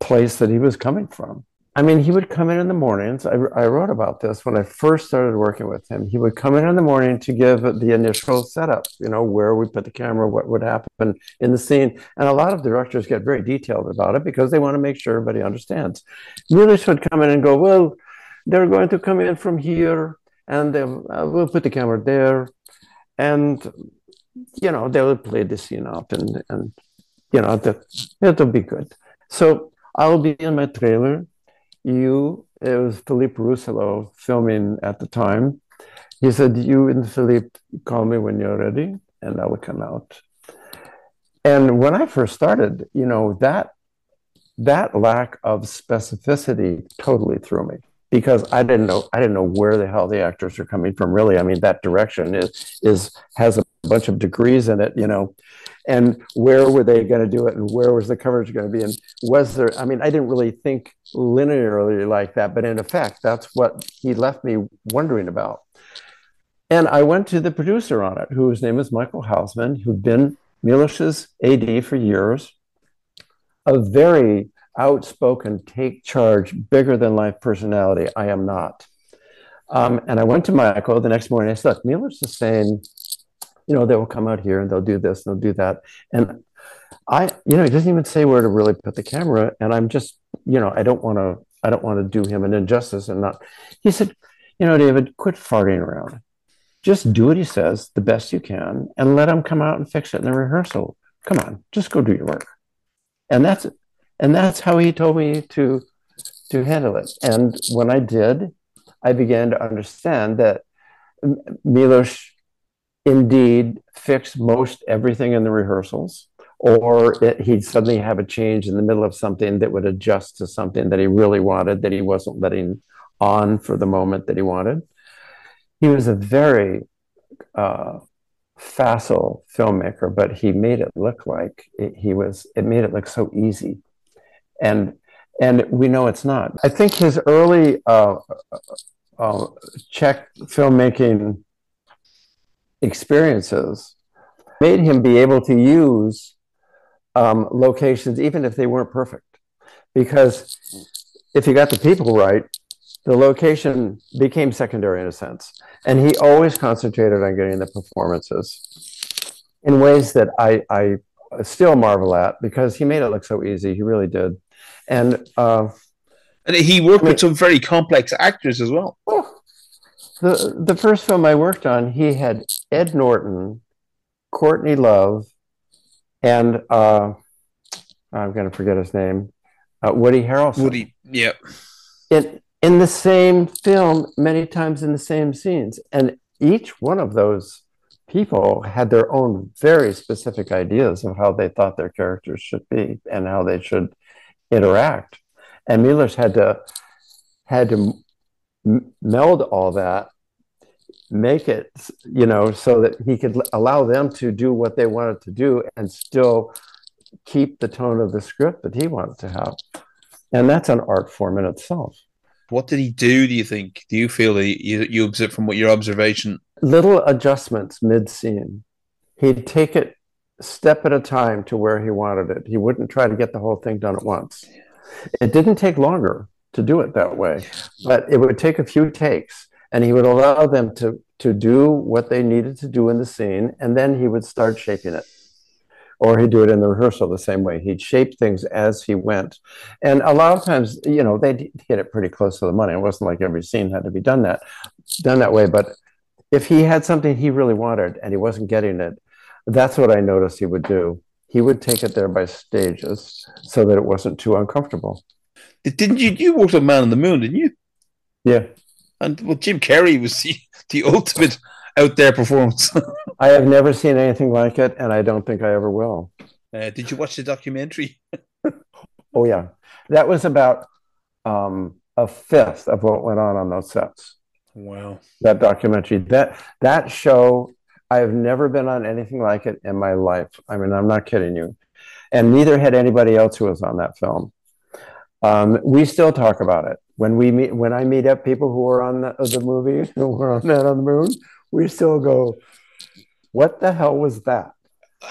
place that he was coming from I mean, he would come in in the mornings. I, I wrote about this when I first started working with him. He would come in in the morning to give the initial setup, you know, where we put the camera, what would happen in the scene. And a lot of directors get very detailed about it because they want to make sure everybody understands. Milos would come in and go, well, they're going to come in from here and uh, we'll put the camera there. And, you know, they will play the scene out and, and you know, the, it'll be good. So I'll be in my trailer you, it was Philippe Rousselot filming at the time. He said, You and Philippe, call me when you're ready, and I will come out. And when I first started, you know, that that lack of specificity totally threw me because I didn't know I didn't know where the hell the actors are coming from. Really, I mean, that direction is is has a bunch of degrees in it, you know, and where were they going to do it? And where was the coverage going to be? And was there i mean i didn't really think linearly like that but in effect that's what he left me wondering about. And i went to the producer on it whose name is michael hausman who'd been milos's ad for years. A very outspoken take charge bigger than life personality. I am not. Um, and i went to michael the next morning. I said look milos is saying you know, they'll come out here and they'll do this and they'll do that. And I, you know, he doesn't even say where to really put the camera. And I'm just, you know, I don't want to, I don't want to do him an injustice and not. He said, you know, David, quit farting around. Just do what he says the best you can and let him come out and fix it in the rehearsal. Come on, just go do your work. And that's and that's how he told me to to handle it. And when I did, I began to understand that Milos indeed fix most everything in the rehearsals, or it, he'd suddenly have a change in the middle of something that would adjust to something that he really wanted that he wasn't letting on for the moment that he wanted. He was a very uh, facile filmmaker, but he made it look like it, he was. It made it look so easy, and and we know it's not. I think his early uh, uh, Czech filmmaking experiences made him be able to use um, locations even if they weren't perfect. Because if you got the people right the location became secondary in a sense. And he always concentrated on getting the performances in ways that i, I still marvel at because he made it look so easy. He really did. And uh, and he worked I mean, with some very complex actors as well. Oh, the the first film I worked on, he had Ed Norton, Courtney Love, and uh, I'm going to forget his name, uh, Woody Harrelson. Woody, yep. In in the same film, many times in the same scenes, and each one of those people had their own very specific ideas of how they thought their characters should be and how they should interact. and Milos had to had to meld all that make it you know so that he could allow them to do what they wanted to do and still keep the tone of the script that he wanted to have. And that's an art form in itself. What did he do do you think? Do you feel that you, you observe from what your observation? Little adjustments mid scene he'd take it step at a time to where he wanted it. He wouldn't try to get the whole thing done at once. It didn't take longer to do it that way but it would take a few takes and he would allow them to to do what they needed to do in the scene and then he would start shaping it. Or he'd do it in the rehearsal the same way. He'd shape things as he went. And a lot of times you know they'd hit it pretty close to the money. It wasn't like every scene had to be done that done that way. But if he had something he really wanted and he wasn't getting it that's what i noticed he would do. He would take it there by stages so that it wasn't too uncomfortable. Didn't you you worked on man on the moon didn't you? Yeah and well, Jim Carrey was the, the ultimate out there performance. *laughs* I have never seen anything like it, and I don't think I ever will. Uh, did you watch the documentary? *laughs* oh yeah, that was about um, a fifth of what went on on those sets. Wow, that documentary that that show. I have never been on anything like it in my life. I mean, I'm not kidding you, and neither had anybody else who was on that film. Um, we still talk about it when we meet. When I meet up people who are on the, the movie *laughs* who were on that on the moon, we still go, "What the hell was that?"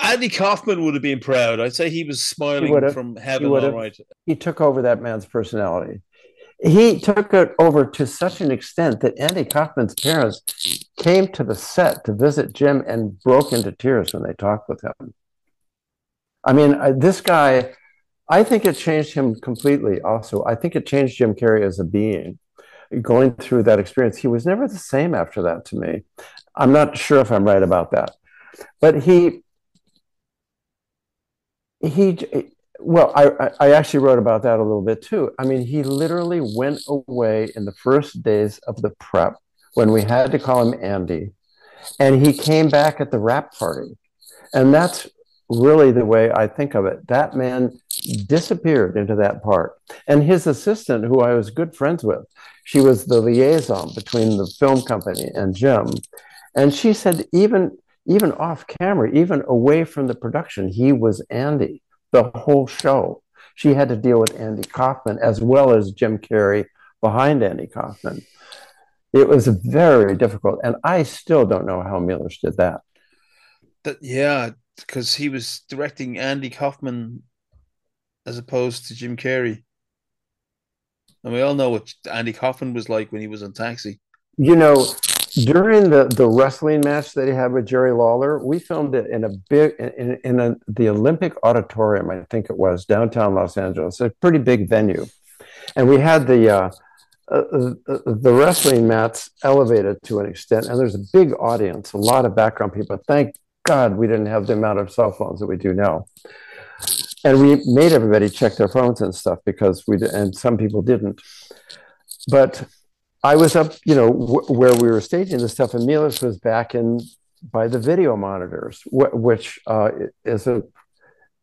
Andy Kaufman would have been proud. I'd say he was smiling he from heaven. All right, he took over that man's personality. He took it over to such an extent that Andy Kaufman's parents came to the set to visit Jim and broke into tears when they talked with him. I mean, uh, this guy I think it changed him completely. Also, I think it changed Jim Carrey as a being. Going through that experience, he was never the same after that to me. I'm not sure if I'm right about that, but he he well I, I actually wrote about that a little bit too i mean he literally went away in the first days of the prep when we had to call him andy and he came back at the wrap party and that's really the way I think of it. That man disappeared into that part. And his assistant, who I was good friends with, she was the liaison between the film company and Jim. And she said, even, even off camera, even away from the production, he was Andy the whole show. She had to deal with Andy Kaufman as well as Jim Carrey behind Andy Kaufman. It was very difficult. And I still don't know how Milos did that. That, yeah, because he was directing Andy Kaufman as opposed to Jim Carrey. And we all know what Andy Kaufman was like when he was on Taxi. You know, during the, the wrestling match that he had with Jerry Lawler, we filmed it in a big in, in a, the Olympic Auditorium, I think it was downtown Los Angeles, a pretty big venue, and we had the uh, uh, uh, the wrestling mats elevated to an extent, and there's a big audience, a lot of background people. Thank God we didn't have the amount of cell phones that we do now. And we made everybody check their phones and stuff because we, and some people didn't. But I was up, you know, where we were staging this stuff, and Milos was back in by the video monitors, which uh, is a,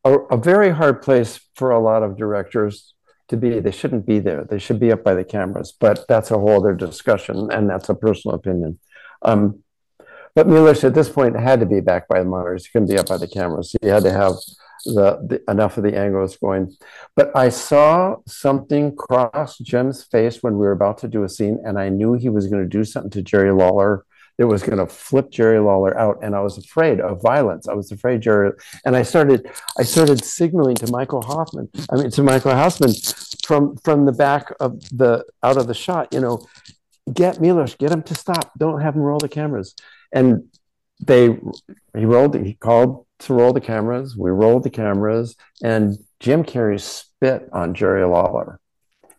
a, a very hard place for a lot of directors to be. They shouldn't be there. They should be up by the cameras. But that's a whole other discussion, and that's a personal opinion. Um, but Milos at this point had to be back by the monitors. He couldn't be up by the cameras. He had to have the, the, enough of the angles going. But I saw something cross Jim's face when we were about to do a scene, and I knew he was going to do something to Jerry Lawler that was going to flip Jerry Lawler out. And I was afraid of violence. I was afraid Jerry, and I started, I started signaling to Michael Hoffman. I mean, to Michael Hausman from from the back of the out of the shot. You know, get Milos, get him to stop. Don't have him roll the cameras and they he rolled he called to roll the cameras. We rolled the cameras and jim carrey spit on jerry lawler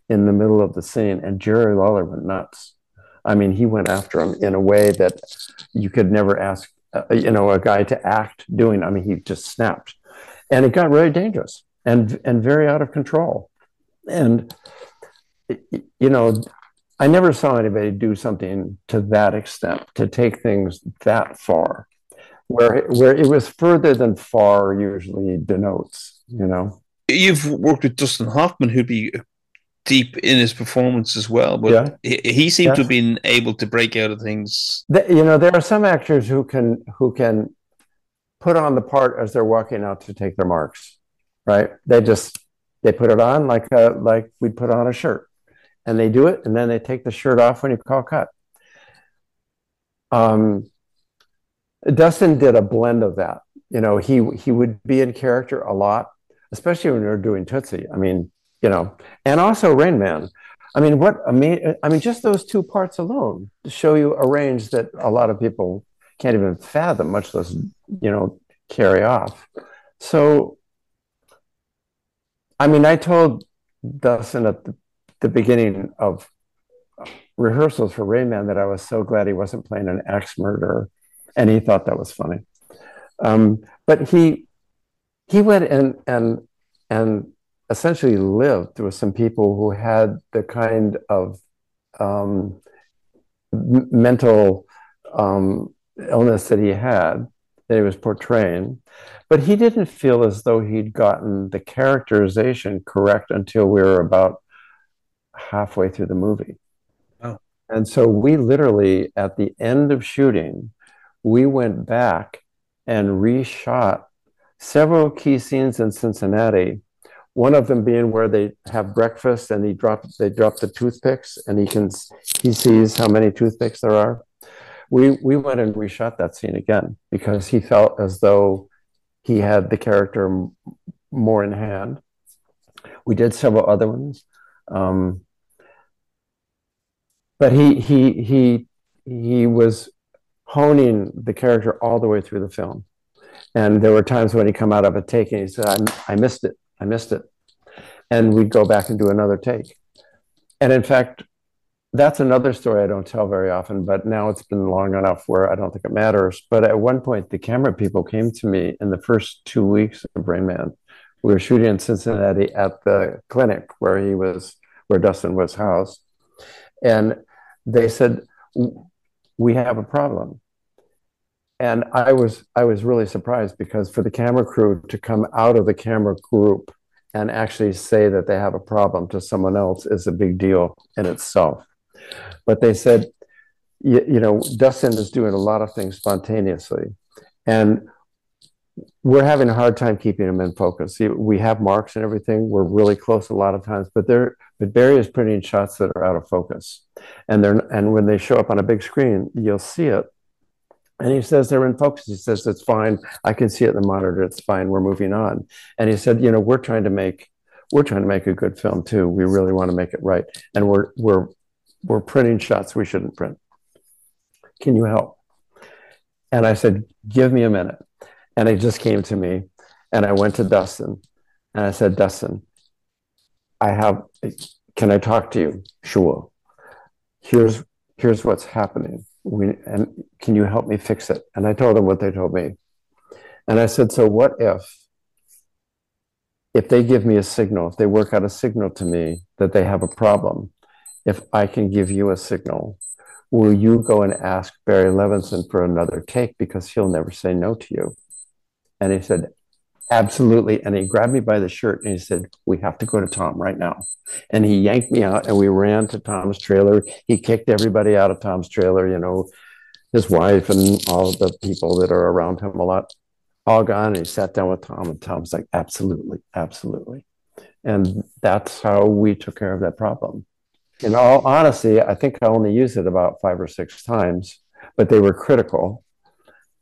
in the middle of the scene and jerry lawler went nuts. I mean he went after him in a way that you could never ask uh, you know a guy to act doing. I mean he just snapped. And it got really dangerous and and very out of control. And you know I never saw anybody do something to that extent, to take things that far, where where it was further than far usually denotes, you know. You've worked with Dustin Hoffman, who'd be deep in his performance as well. But yeah. he, he, seemed yes. to have been able to break out of things. You know, there are some actors who can who can put on the part as they're walking out to take their marks, right? They just they put it on like a, like we'd put on a shirt, and they do it, and then they take the shirt off when you call cut. Um, Dustin did a blend of that. You know, he he would be in character a lot, especially when we were doing Tootsie. I mean, you know, and also Rain Man. I mean, what I mean, I mean, just those two parts alone show you a range that a lot of people can't even fathom, much less, you know, carry off. So, I mean, I told Dustin at the, the beginning of rehearsals for Rain Man that I was so glad he wasn't playing an axe murderer, and he thought that was funny. Um, but he he went and and and essentially lived with some people who had the kind of um, mental um, illness that he had that he was portraying, but he didn't feel as though he'd gotten the characterization correct until we were about halfway through the movie. Oh. And so we literally, at the end of shooting, we went back and reshot several key scenes in Cincinnati one of them being where they have breakfast and he drop they drop the toothpicks and he can he sees how many toothpicks there are. We we went and reshot that scene again because he felt as though he had the character more in hand. We did several other ones, um, but he he he he was honing the character all the way through the film. And there were times when he come out of a take and he said, I, I missed it. I missed it. And we'd go back and do another take. And in fact, that's another story I don't tell very often, but now it's been long enough where I don't think it matters. But at one point, the camera people came to me in the first two weeks of Rain Man. We were shooting in Cincinnati at the clinic where he was, where Dustin was housed. And they said, We have a problem and I was I was really surprised because for the camera crew to come out of the camera group and actually say that they have a problem to someone else is a big deal in itself. But they said, you, know, Dustin is doing a lot of things spontaneously, and we're having a hard time keeping him in focus. We have marks and everything. We're really close a lot of times, but they're but Barry is in shots that are out of focus, and they're and when they show up on a big screen, you'll see it, and he says they're in focus. He says it's fine. I can see it in the monitor. It's fine. We're moving on. And he said, you know, we're trying to make we're trying to make a good film too. We really want to make it right. And we're we're we're printing shots we shouldn't print. Can you help? And I said, give me a minute. And it just came to me. And I went to Dustin and I said, Dustin, I have can I talk to you? Sure. Here's here's what's happening we, and can you help me fix it? And I told them what they told me. And I said, so what if, if they give me a signal, if they work out a signal to me that they have a problem, if I can give you a signal, will you go and ask Barry Levinson for another take because he'll never say no to you? And he said, Absolutely. And he grabbed me by the shirt and he said, We have to go to Tom right now. And he yanked me out and we ran to Tom's trailer. He kicked everybody out of Tom's trailer, you know, his wife and all the people that are around him a lot, all gone. And he sat down with Tom and Tom's like, Absolutely, absolutely. And that's how we took care of that problem. In all honesty, I think I only used it about five or six times, but they were critical.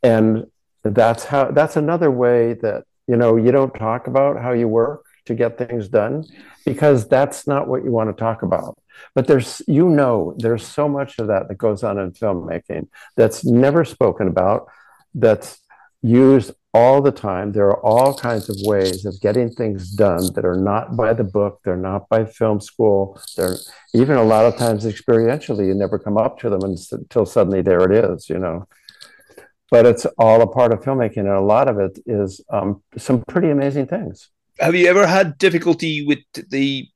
And that's how that's another way that you know you don't talk about how you work to get things done because that's not what you want to talk about. But there's you know there's so much of that that goes on in filmmaking that's never spoken about that's used all the time. There are all kinds of ways of getting things done that are not by the book they're not by film school they're even a lot of times experientially you never come up to them until suddenly there it is you know but it's all a part of filmmaking, and a lot of it is um, some pretty amazing things. Have you ever had difficulty with the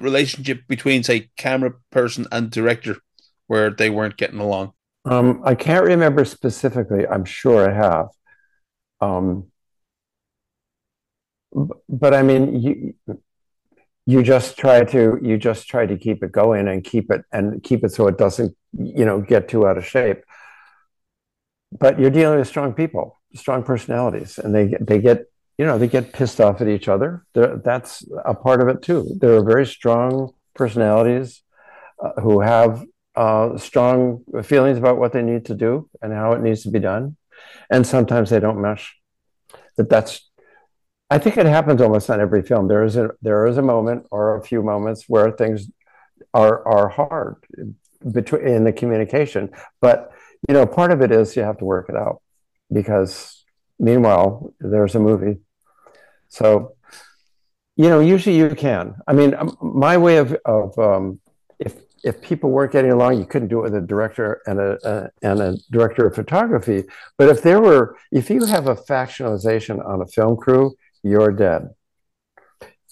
relationship between, say, camera person and director, where they weren't getting along? Um, I can't remember specifically. I'm sure I have. Um, but I mean, you, you just try to you just try to keep it going and keep it and keep it so it doesn't you know get too out of shape but you're dealing with strong people strong personalities and they they get you know they get pissed off at each other They're, that's a part of it too there are very strong personalities uh, who have uh, strong feelings about what they need to do and how it needs to be done and sometimes they don't mesh that that's I think it happens almost on every film. There is a there is a moment or a few moments where things are are hard between in the communication. But you know, part of it is you have to work it out because meanwhile there's a movie. So you know, usually you can. I mean, um, my way of of um, if if people weren't getting along, you couldn't do it with a director and a, and a director of photography. But if there were, if you have a factionalization on a film crew, you're dead.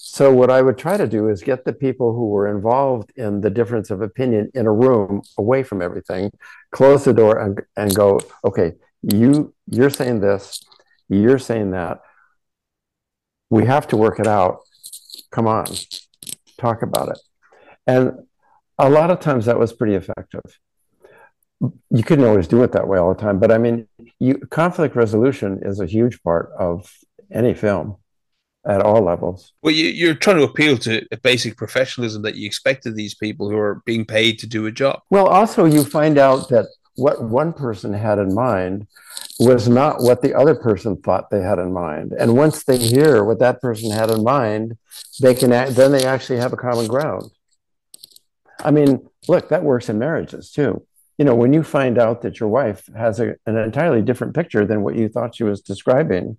So, what I would try to do is get the people who were involved in the difference of opinion in a room away from everything, close the door and, and go, okay, you, you're saying this, you're saying that. We have to work it out. Come on, talk about it. And a lot of times that was pretty effective. You couldn't always do it that way all the time, but I mean, you, conflict resolution is a huge part of any film at all levels. Well, you, are trying to appeal to a basic professionalism that you expect of these people who are being paid to do a job. Well, also, you find out that what one person had in mind was not what the other person thought they had in mind. And once they hear what that person had in mind, they can act, then they actually have a common ground. I mean, look, that works in marriages too. You know, when you find out that your wife has a, an entirely different picture than what you thought she was describing,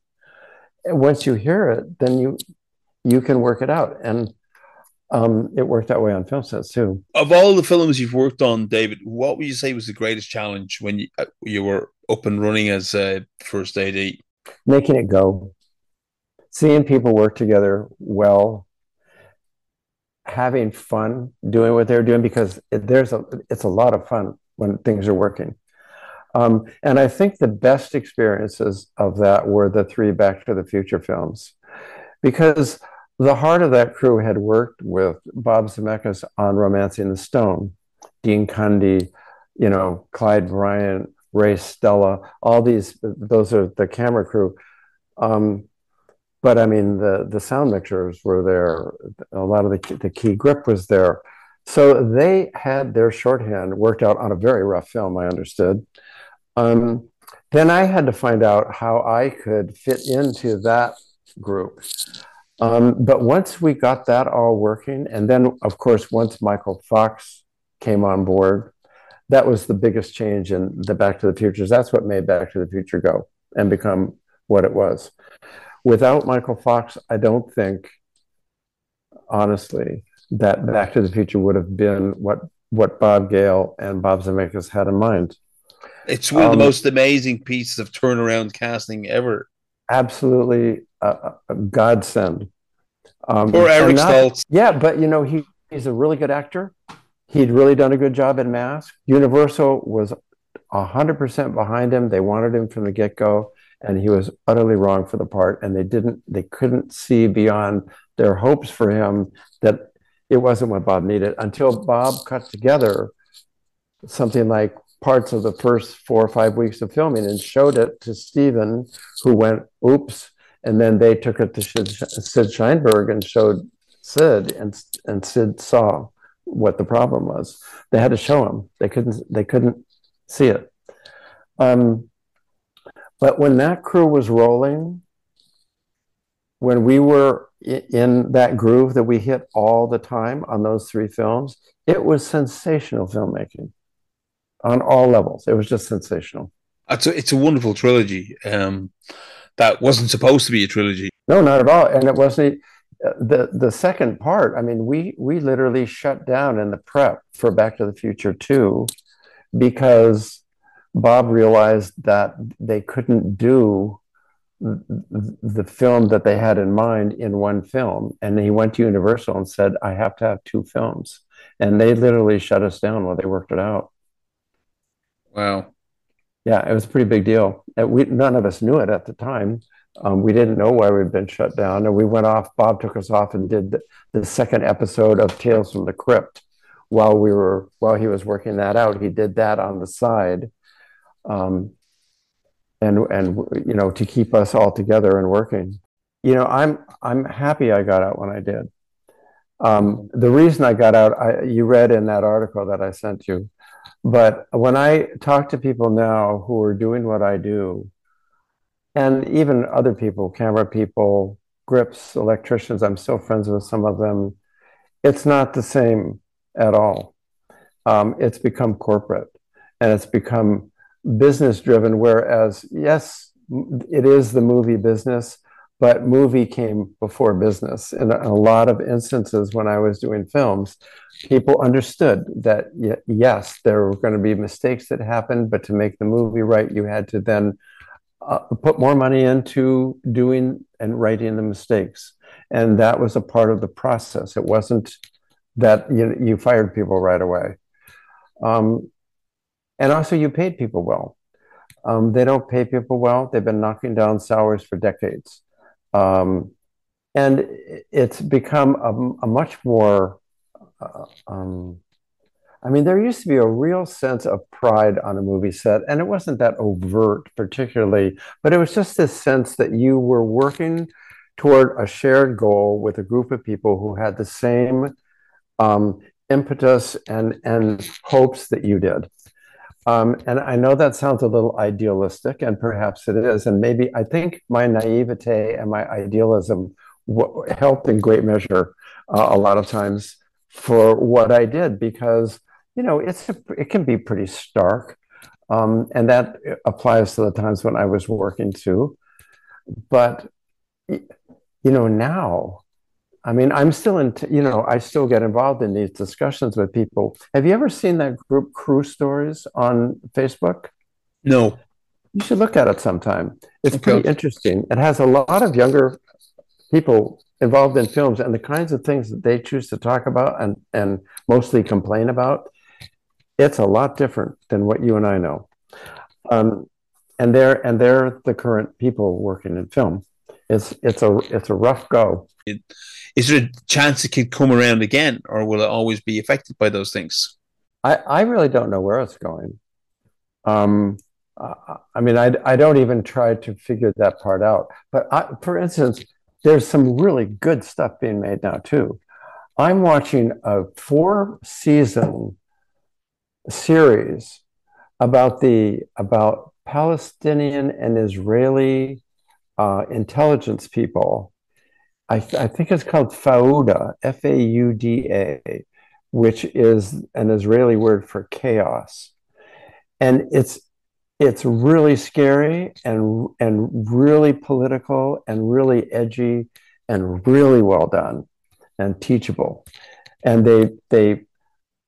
once you hear it, then you you can work it out. And um, it worked that way on film sets too. Of all the films you've worked on, David, what would you say was the greatest challenge when you uh, you were up and running as a first AD? Making it go, seeing people work together well, having fun doing what they're doing because it, there's a it's a lot of fun when things are working. Um, and I think the best experiences of that were the three Back to the Future films, because the heart of that crew had worked with Bob Zemeckis on Romancing the Stone, Dean Cundey, you know, Clyde Bryant, Ray Stella, all these, those are the camera crew. Um, but I mean, the, the sound mixers were there. A lot of the, the key grip was there. So they had their shorthand worked out on a very rough film, I understood. Um, then I had to find out how I could fit into that group. Um, but once we got that all working, and then, of course, once Michael Fox came on board, that was the biggest change in the Back to the Futures. That's what made Back to the Future go and become what it was. Without Michael Fox, I don't think, honestly, that Back to the Future would have been what what Bob Gale and Bob Zemeckis had in mind. It's one of the um, most amazing pieces of turnaround casting ever. Absolutely a, a godsend. Um, or Eric not, Stoltz. Yeah, but you know he, he's a really good actor. He'd really done a good job in Mask. Universal was hundred percent behind him. They wanted him from the get go, and he was utterly wrong for the part. And they didn't. They couldn't see beyond their hopes for him that it wasn't what Bob needed until Bob cut together something like parts of the first four or five weeks of filming and showed it to Steven, who went, oops. And then they took it to Sid Sheinberg and showed Sid, and, and Sid saw what the problem was. They had to show him. They couldn't. They couldn't see it. Um, but when that crew was rolling, when we were in that groove that we hit all the time on those three films, it was sensational filmmaking on all levels. It was just sensational. It's a, it's a wonderful trilogy. Um, that wasn't supposed to be a trilogy. No, not at all. And it wasn't uh, the the second part. I mean, we we literally shut down in the prep for Back to the Future two because Bob realized that they couldn't do the film that they had in mind in one film and he went to universal and said i have to have two films and they literally shut us down while they worked it out Wow. Yeah, it was a pretty big deal. We none of us knew it at the time, Um, we didn't know why we'd been shut down, and we went off. Bob took us off and did the, the second episode of Tales from the Crypt while we were while he was working that out. He did that on the side, um, and and you know to keep us all together and working. You know, I'm I'm happy I got out when I did. Um, the reason I got out, I, you read in that article that I sent you, but when I talk to people now who are doing what I do, and even other people, camera people, grips, electricians, I'm still friends with some of them. It's not the same at all. Um, it's become corporate and it's become business driven. Whereas, yes, it is the movie business, but movie came before business. In a lot of instances, when I was doing films, people understood that yes, there were going to be mistakes that happened, but to make the movie right, you had to then uh, put more money into doing and writing the mistakes. And that was a part of the process. It wasn't that you, you fired people right away. Um, and also, you paid people well. Um, they don't pay people well. They've been knocking down salaries for decades. Um, and it's become a, a much more, um, I mean, there used to be a real sense of pride on a movie set, and it wasn't that overt, particularly, but it was just this sense that you were working toward a shared goal with a group of people who had the same um, impetus and and hopes that you did. Um, and I know that sounds a little idealistic, and perhaps it is. And maybe I think my naivete and my idealism w- helped in great measure uh, a lot of times for what I did because you know it's a, it can be pretty stark, um, and that applies to the times when I was working too. But you know now I mean, I'm still in, you know, I still get involved in these discussions with people. Have you ever seen that group Crew Stories on Facebook? No. You should look at it sometime. It's okay. pretty interesting. It has a lot of younger people involved in films and the kinds of things that they choose to talk about and, and mostly complain about. It's a lot different than what you and I know. Um, and they're and they're the current people working in film. It's it's a it's a rough go. It, is there a chance it could come around again, or will it always be affected by those things? I, I really don't know where it's going. Um, I mean, I, I don't even try to figure that part out. But I, for instance, there's some really good stuff being made now too. I'm watching a four season series about the about Palestinian and Israeli uh, intelligence people I, th- I think it's called Fauda, F A U D A, which is an Israeli word for chaos. And it's it's really scary and and really political and really edgy and really well done and teachable. And they they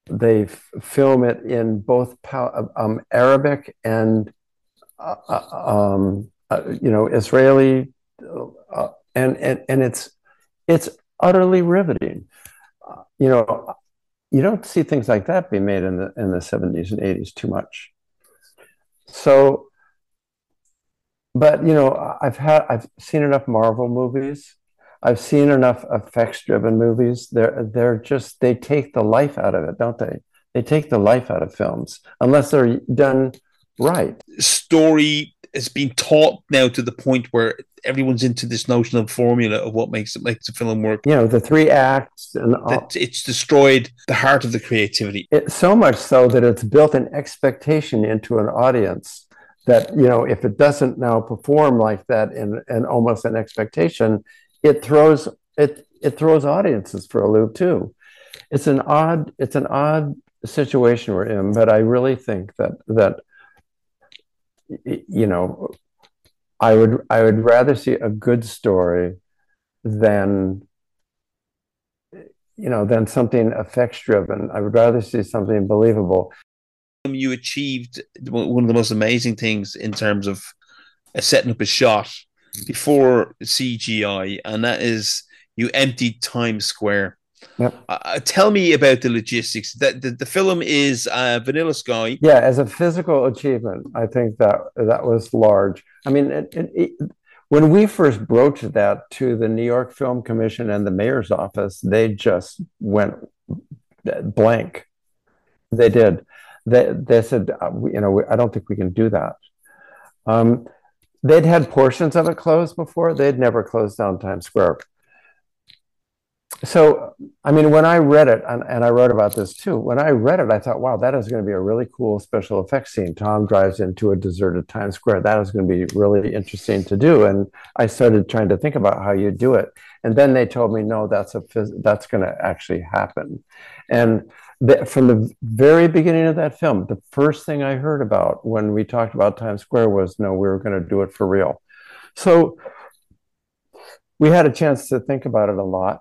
they film it in both um, Arabic and uh, uh um, uh, you know Israeli uh, and and and it's it's utterly riveting. Uh, you know, you don't see things like that be made in the in the 70s and 80s too much. So, but you know, I've had I've seen enough Marvel movies. I've seen enough effects-driven movies. They're they're just they take the life out of it, don't they? They take the life out of films unless they're done right. Story has been taught now to the point where everyone's into this notion of formula of what makes it makes a film work. You know, the three acts and all. it's destroyed the heart of the creativity. It, so much so that it's built an expectation into an audience that you know if it doesn't now perform like that in, in almost an expectation, it throws it it throws audiences for a loop too. It's an odd it's an odd situation we're in, but I really think that that you know, I would I would rather see a good story than you know than something effects driven. I would rather see something believable. You achieved one of the most amazing things in terms of uh, setting up a shot before CGI, and that is you emptied Times Square Yep. Uh, tell me about the logistics. That the, the film is uh, Vanilla Sky. Yeah, as a physical achievement, I think that that was large. I mean, it, it, it, when we first broached that to the New York Film Commission and the mayor's office, they just went blank. They did. They, they said, uh, you know, I don't think we can do that. Um, they'd had portions of it closed before. They'd never closed down Times Square so i mean when i read it and, and, i wrote about this too when i read it i thought wow that is going to be a really cool special effects scene. Tom drives into a deserted times square. That is going to be really interesting to do. And i started trying to think about how you do it. And then they told me no that's a that's going to actually happen. And the, from the very beginning of that film the first thing i heard about when we talked about times square was no we were going to do it for real. So we had a chance to think about it a lot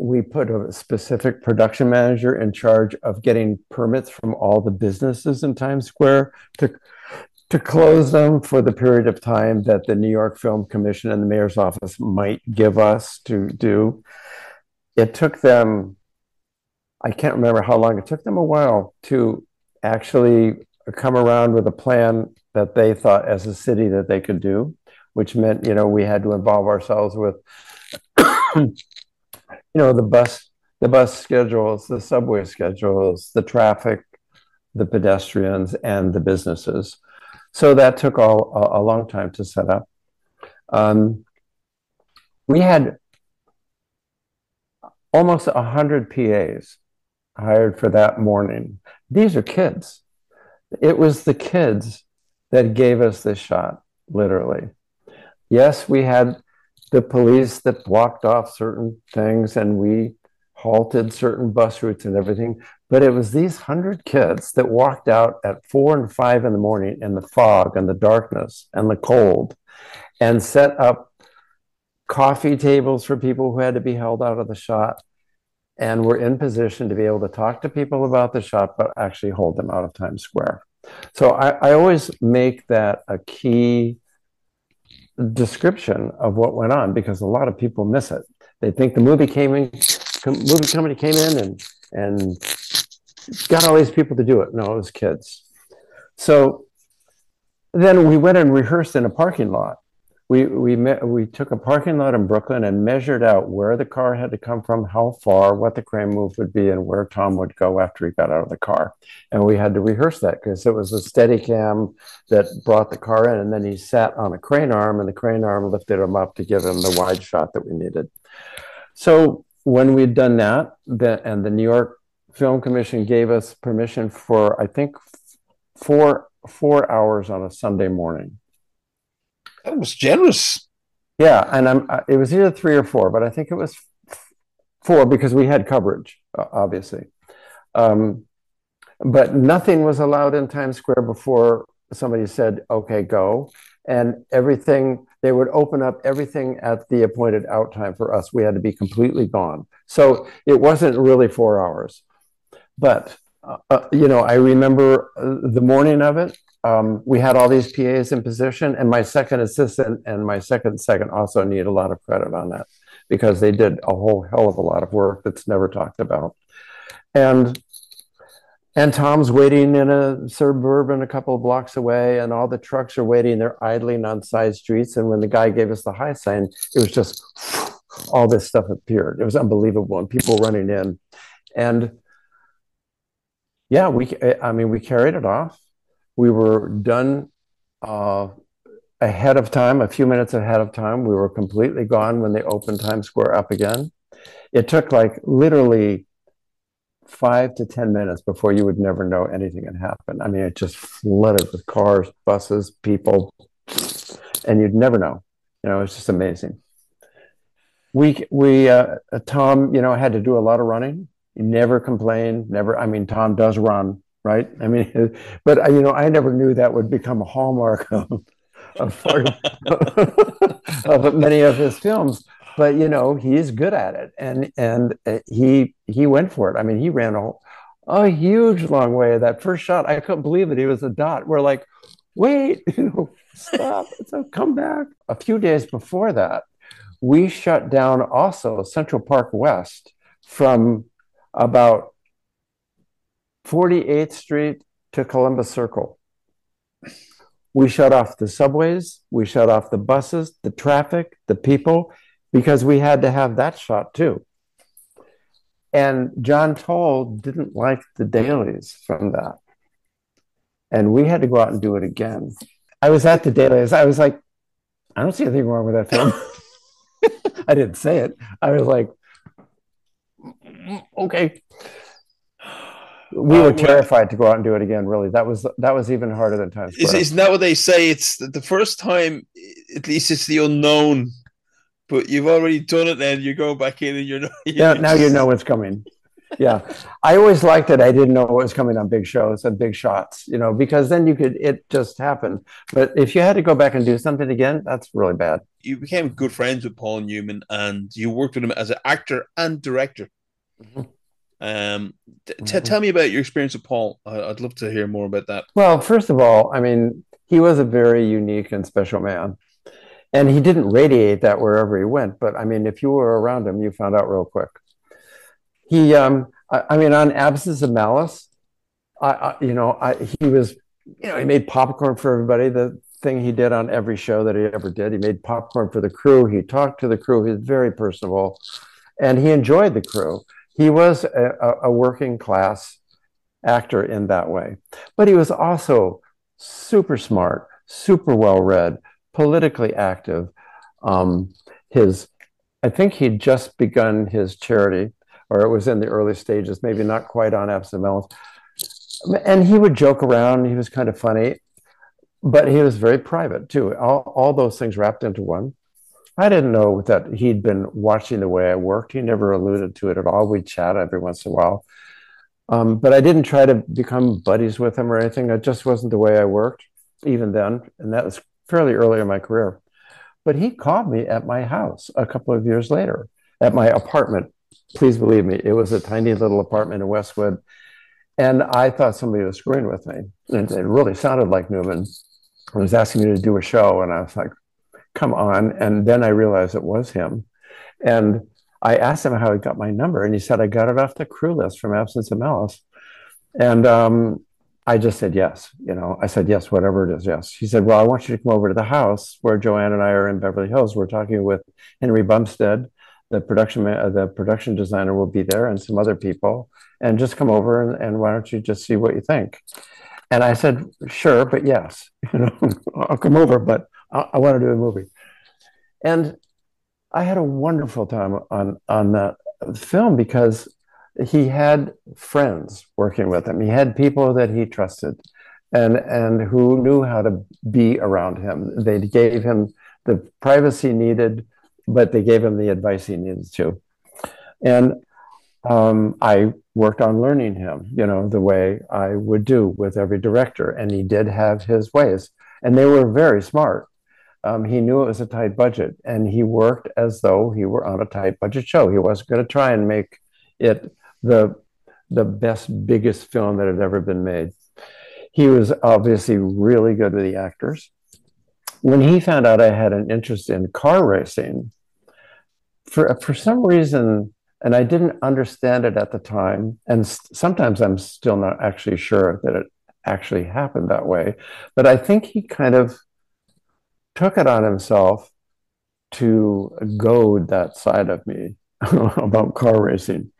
we put a specific production manager in charge of getting permits from all the businesses in Times Square to to close them for the period of time that the New York Film Commission and the mayor's office might give us to do. It took them, I can't remember how long, it took them a while to actually come around with a plan that they thought as a city that they could do, which meant, you know, we had to involve ourselves with you know the bus the bus schedules the subway schedules the traffic the pedestrians and the businesses. So that took all a, a long time to set up. Um, we had almost 100 PAs hired for that morning. These are kids. It was the kids that gave us this shot literally. Yes we had the police that blocked off certain things and we halted certain bus routes and everything. But it was these hundred kids that walked out at four and five in the morning in the fog and the darkness and the cold and set up coffee tables for people who had to be held out of the shot and were in position to be able to talk to people about the shot, but actually hold them out of Times Square. So I, I always make that a key description of what went on because a lot of people miss it. They think the movie came in, movie company came in and and got all these people to do it. No, it was kids. So then we went and rehearsed in a parking lot we we met, we took a parking lot in Brooklyn and measured out where the car had to come from, how far, what the crane move would be, and where Tom would go after he got out of the car. And we had to rehearse that because it was a Steadicam that brought the car in, and then he sat on a crane arm, and the crane arm lifted him up to give him the wide shot that we needed. So when we'd done that, the, and the New York Film Commission gave us permission for I think four four hours on a Sunday morning that was generous. Yeah, and I'm. It was either three or four, but I think it was four because we had coverage, obviously. Um, but nothing was allowed in Times Square before somebody said, "Okay, go." And everything they would open up everything at the appointed out time for us. We had to be completely gone. So it wasn't really four hours, but uh, uh you know, I remember uh, the morning of it um, we had all these PAs in position, and my second assistant and my second second also need a lot of credit on that because they did a whole hell of a lot of work that's never talked about. And and Tom's waiting in a suburban a couple of blocks away, and all the trucks are waiting. They're idling on side streets. And when the guy gave us the high sign, it was just *sniffs* all this stuff appeared. It was unbelievable, and people running in. And yeah, we I mean we carried it off we were done uh, ahead of time, a few minutes ahead of time. We were completely gone when they opened Times Square up again. It took like literally five to 10 minutes before you would never know anything had happened. I mean, it just flooded with cars, buses, people, and you'd never know. You know, it's just amazing. We, we, uh, Tom, you know, had to do a lot of running. He never complained, never, I mean, Tom does run, right? I mean, *laughs* but uh, you know, I never knew that would become a hallmark *laughs* of, of, *laughs* of many of his films. But you know, he's good at it, and and uh, he he went for it. I mean, he ran a a huge long way. That first shot, I couldn't believe it. He was a dot. We're like, wait, you know, stop. So come back. A few days before that, we shut down also Central Park West from about 48th Street to Columbus Circle. we shut off the subways, we shut off the buses, the traffic, the people, because we had to have that shot too. And John Toll didn't like the dailies from that. And we had to go out and do it again. I was at the dailies. I was like, I don't see anything wrong with that film. *laughs* I didn't say it. I was like, mm, okay. We uh, were terrified to go out and do it again. Really, that was that was even harder than Times Square. Is, isn't that what they say? It's the first time. At least it's the unknown but you've already done it then you go back in and you're not you're *laughs* yeah now you know *laughs* what's coming yeah i always liked it i didn't know what was coming on big shows and big shots you know because then you could it just happened but if you had to go back and do something again that's really bad you became good friends with paul newman and you worked with him as an actor and director mm-hmm. Um t- mm-hmm. tell me about your experience with paul i'd love to hear more about that well first of all i mean he was a very unique and special man and he didn't radiate that wherever he went. But I mean, if you were around him, you found out real quick. He, um, I, I mean, on Absence of Malice, I, I, you know, I, he was, you know, he made popcorn for everybody. The thing he did on every show that he ever did, he made popcorn for the crew. He talked to the crew. He was very personable, and he enjoyed the crew. He was a, a working class actor in that way, but he was also super smart, super well read politically active. Um, his, I think he'd just begun his charity, or it was in the early stages, maybe not quite on Absent. And he would joke around. He was kind of funny, but he was very private too. All, all those things wrapped into one. I didn't know that he'd been watching the way I worked. He never alluded to it at all. We'd chat every once in a while. Um, but I didn't try to become buddies with him or anything. It just wasn't the way I worked even then. And that was fairly early in my career. But he called me at my house a couple of years later at my apartment. Please believe me, it was a tiny little apartment in Westwood. And I thought somebody was screwing with me. And it really sounded like Newman was asking me to do a show. And I was like, come on. And then I realized it was him. And I asked him how he got my number. And he said, I got it off the crew list from Absence of Malice. And um, I just said yes. You know, I said yes, whatever it is. Yes. He said, "Well, I want you to come over to the house where Joanne and I are in Beverly Hills. We're talking with Henry Bumstead, the production uh, the production designer will be there, and some other people, and just come over and, and why don't you just see what you think?" And I said, "Sure, but yes, *laughs* you know, I'll come over, but I, I want to do a movie." And I had a wonderful time on on that film because he had friends working with him. He had people that he trusted and and who knew how to be around him. They gave him the privacy needed, but they gave him the advice he needed to. And um, I worked on learning him, you know, the way I would do with every director. And he did have his ways, and they were very smart. Um, he knew it was a tight budget, and he worked as though he were on a tight budget show. He wasn't going to try and make it the the best, biggest film that had ever been made. He was obviously really good with the actors. When he found out I had an interest in car racing, for for some reason, and I didn't understand it at the time, and sometimes I'm still not actually sure that it actually happened that way, but I think he kind of took it on himself to goad that side of me *laughs* about car racing.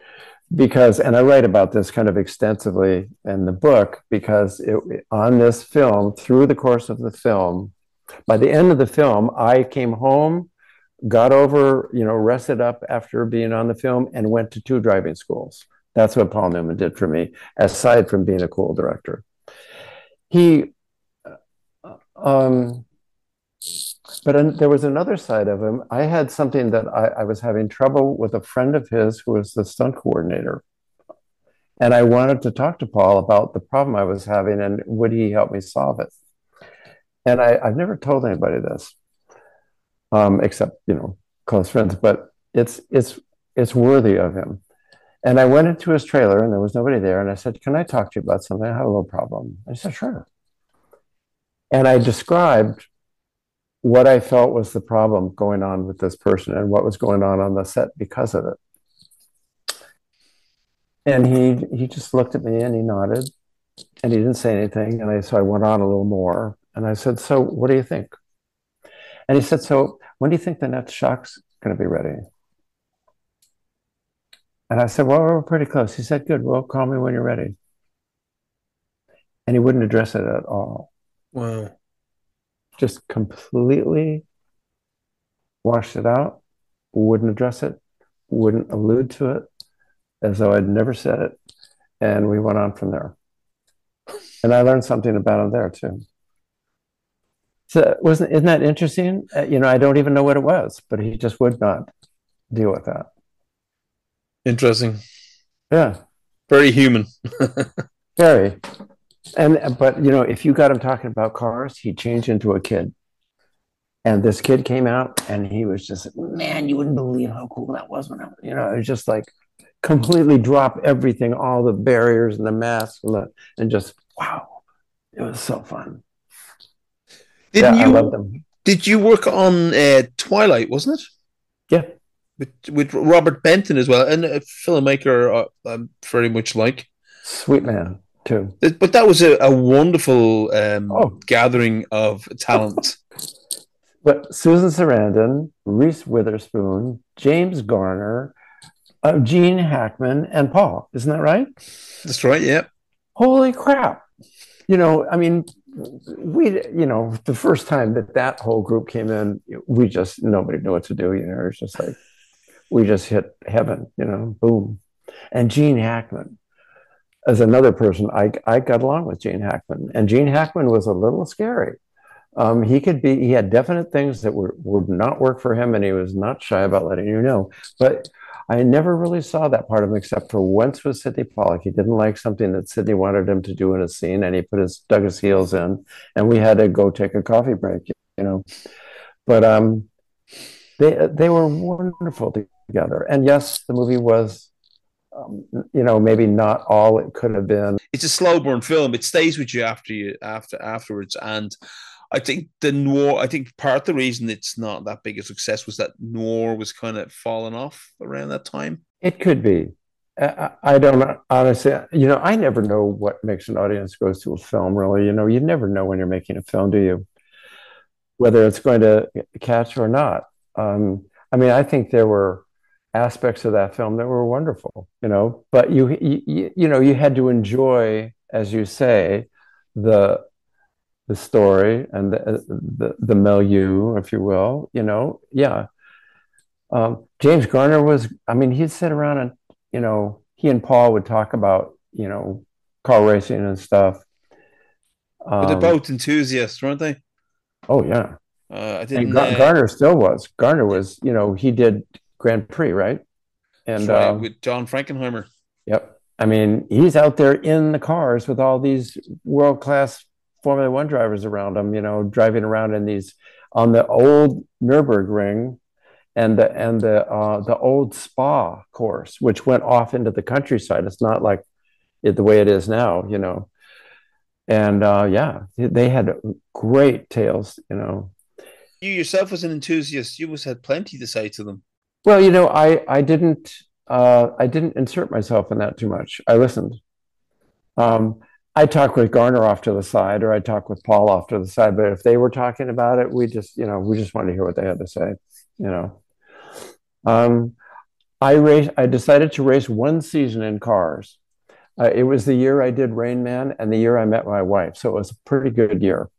Because and i write about this kind of extensively in the book because it, on this film through the course of the film by the end of the film i came home got over you know rested up after being on the film and went to two driving schools. That's what paul newman did for me aside from being a cool director. He uh, um, but there was another side of him. I had something that I, I, was having trouble with a friend of his who was the stunt coordinator. And I wanted to talk to Paul about the problem I was having and would he help me solve it? And I, have never told anybody this, um, except, you know, close friends, but it's, it's, it's worthy of him. And I went into his trailer and there was nobody there. And I said, Can I talk to you about something? I have a little problem. I said, Sure. And I described what I felt was the problem going on with this person and what was going on on the set because of it. And he he just looked at me and he nodded and he didn't say anything. And I so I went on a little more. And I said, So what do you think? And he said, So when do you think the next shock's going to be ready? And I said, Well, we're pretty close. He said, Good. Well, call me when you're ready. And he wouldn't address it at all. Wow. Just completely washed it out, wouldn't address it, wouldn't allude to it, as though I'd never said it. And we went on from there. And I learned something about him there too. So wasn't isn't that interesting? Uh, you know, I don't even know what it was, but he just would not deal with that. Interesting. Yeah. Very human. *laughs* Very. And but you know, if you got him talking about cars, he changed into a kid. And this kid came out and he was just, man, you wouldn't believe how cool that was when I was, you know, it was just like completely drop everything, all the barriers and the masks and, the, and just wow. It was so fun. Didn't yeah, you did you work on uh, Twilight, wasn't it? Yeah with with Robert Benton as well, and a filmmaker uh, I'm very much like. Sweet man too. But that was a, a wonderful um, oh. gathering of talent. *laughs* but Susan Sarandon, Reese Witherspoon, James Garner, uh, Gene Hackman, and Paul. Isn't that right? That's right. Yeah. Holy crap! You know, I mean, we, you know, the first time that that whole group came in, we just nobody knew what to do. You know, it's just like we just hit heaven, you know, boom. And Gene Hackman as another person, I, I got along with Gene Hackman. And Gene Hackman was a little scary. Um, he could be, he had definite things that were, would not work for him, and he was not shy about letting you know. But I never really saw that part of him except for once with Sydney Pollack. He didn't like something that Sydney wanted him to do in a scene, and he put his dug his heels in, and we had to go take a coffee break, you know. But um, they they were wonderful together. And yes, the movie was, um, you know, maybe not all it could have been. It's a slow burn film. It stays with you after you after afterwards. And I think the noir. I think part of the reason it's not that big a success was that noir was kind of falling off around that time. It could be. I don't know. honestly, you know, I never know what makes an audience go to a film. Really, you know, you never know when you're making a film, do you? Whether it's going to catch or not. Um, I mean, I think there were aspects of that film that were wonderful, you know, but you, you, you know, you had to enjoy, as you say, the, the story and the, the, the milieu, if you will, you know, yeah. Um, James Garner was, I mean, he'd sit around and, you know, he and Paul would talk about, you know, car racing and stuff. Um, but they're both enthusiasts, weren't they? Oh yeah. Uh, I didn't. Uh, Garner still was. Garner was, you know, he did Grand Prix, right? And right, um, with John Frankenheimer. Yep. I mean, he's out there in the cars with all these world class Formula One drivers around him, you know, driving around in these on the old Nurburgring and the and the uh, the old Spa course, which went off into the countryside. It's not like it, the way it is now, you know. And uh, yeah, they had great tales, you know. You yourself, was an enthusiast, you must had plenty to say to them. Well, you know, I I didn't uh, I didn't insert myself in that too much. I listened. Um, I talk with Garner off to the side, or I talk with Paul off to the side. But if they were talking about it, we just you know we just wanted to hear what they had to say. You know, um, I race. I decided to race one season in cars. Uh, it was the year I did Rain Man and the year I met my wife, so it was a pretty good year.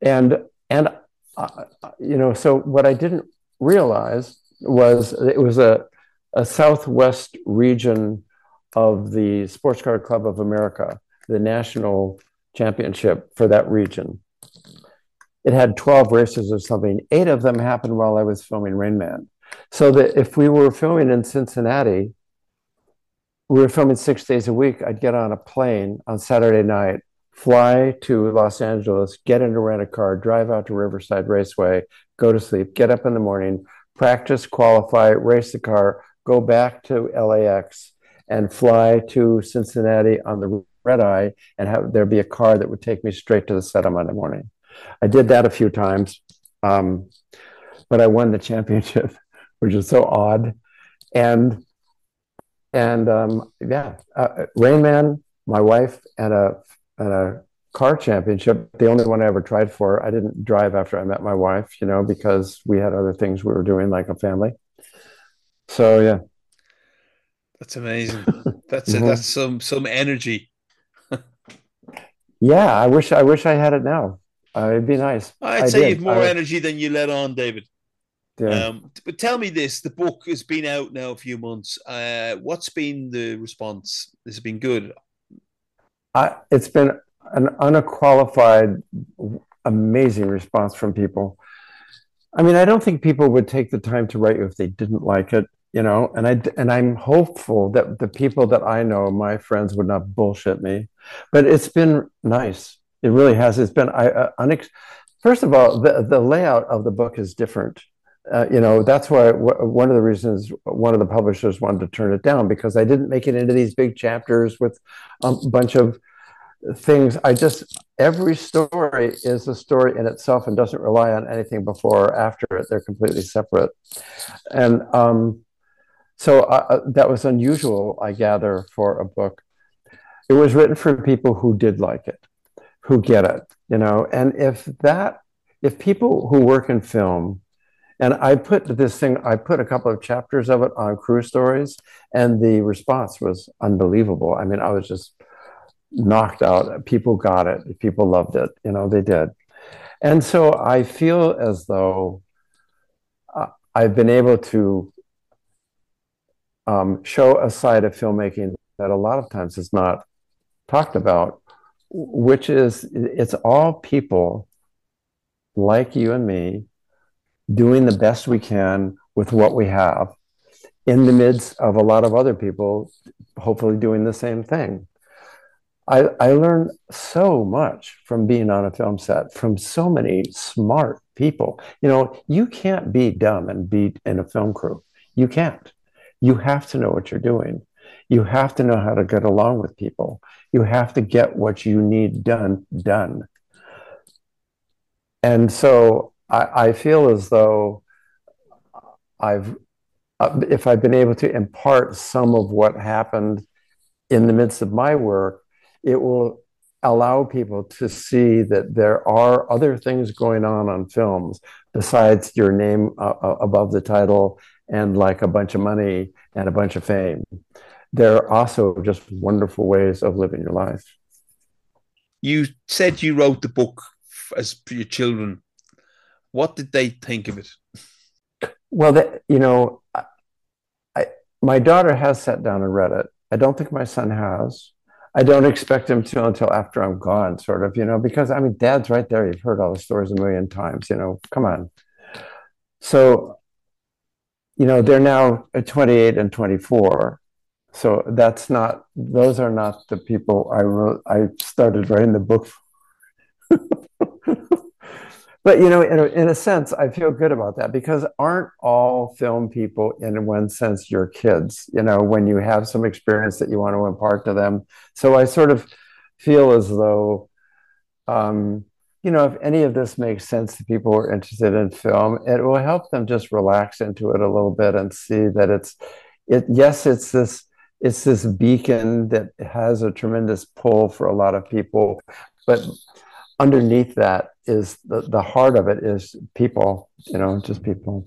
And and uh, you know, so what I didn't realize was it was a, a southwest region of the Sports Car Club of America, the national championship for that region. It had 12 races or something. Eight of them happened while I was filming Rain Man. So that if we were filming in Cincinnati, we were filming six days a week. I'd get on a plane on Saturday night, fly to Los Angeles, get into rent a car, drive out to Riverside Raceway, go to sleep, get up in the morning, practice, qualify, race the car, go back to LAX and fly to Cincinnati on the red eye and have there be a car that would take me straight to the set on Monday morning. I did that a few times, um, but I won the championship, *laughs* which is so odd. And and um, yeah, uh, Rain Man, my wife, and a and a car championship, the only one I ever tried for. I didn't drive after I met my wife, you know, because we had other things we were doing like a family. So yeah. That's amazing. *laughs* That's mm-hmm. that's some some energy. *laughs* yeah, I wish I wish I had it now. Uh, it'd be nice. I'd I say you've more I, energy than you let on, David. Yeah. Um, but tell me this: the book has been out now a few months. Uh, what's been the response? This has it been good? I, it's been an unqualified, amazing response from people. I mean, I don't think people would take the time to write you if they didn't like it, you know. And I and I'm hopeful that the people that I know, my friends, would not bullshit me. But it's been nice. It really has. It's been I, uh, unex- First of all, the the layout of the book is different. Uh, you know, that's why w- one of the reasons one of the publishers wanted to turn it down because I didn't make it into these big chapters with a bunch of things. I just every story is a story in itself and doesn't rely on anything before or after it. They're completely separate, and um, so uh, uh, that was unusual, I gather, for a book. It was written for people who did like it, who get it, you know. And if that, if people who work in film and I put this thing, I put a couple of chapters of it on Crew Stories, and the response was unbelievable. I mean, I was just knocked out. People got it. People loved it. You know, they did. And so I feel as though uh, I've been able to um, show a side of filmmaking that a lot of times is not talked about, which is it's all people like you and me doing the best we can with what we have in the midst of a lot of other people hopefully doing the same thing. I, I learned so much from being on a film set from so many smart people. You know, you can't be dumb and be in a film crew. You can't. You have to know what you're doing. You have to know how to get along with people. You have to get what you need done, done. And so I, I feel as though I've, uh, if I've been able to impart some of what happened in the midst of my work, it will allow people to see that there are other things going on on films besides your name uh, uh, above the title and like a bunch of money and a bunch of fame. There are also just wonderful ways of living your life. You said you wrote the book as for your children. What did they think of it? Well, that, you know, I, I, my daughter has sat down and read it. I don't think my son has. I don't expect him to until after I'm gone, sort of, you know, because I mean, dad's right there. You've heard all the stories a million times, you know, come on. So, you know, they're now 28 and 24. So that's not, those are not the people I wrote, I started writing the book *laughs* but you know in a, in a sense i feel good about that because aren't all film people in one sense your kids? You know when you have some experience that you want to impart to them. So i sort of feel as though um, you know if any of this makes sense to people who are interested in film it will help them just relax into it a little bit and see that it's it yes it's this it's this beacon that has a tremendous pull for a lot of people but underneath that is the, the heart of it is people, you know, just people.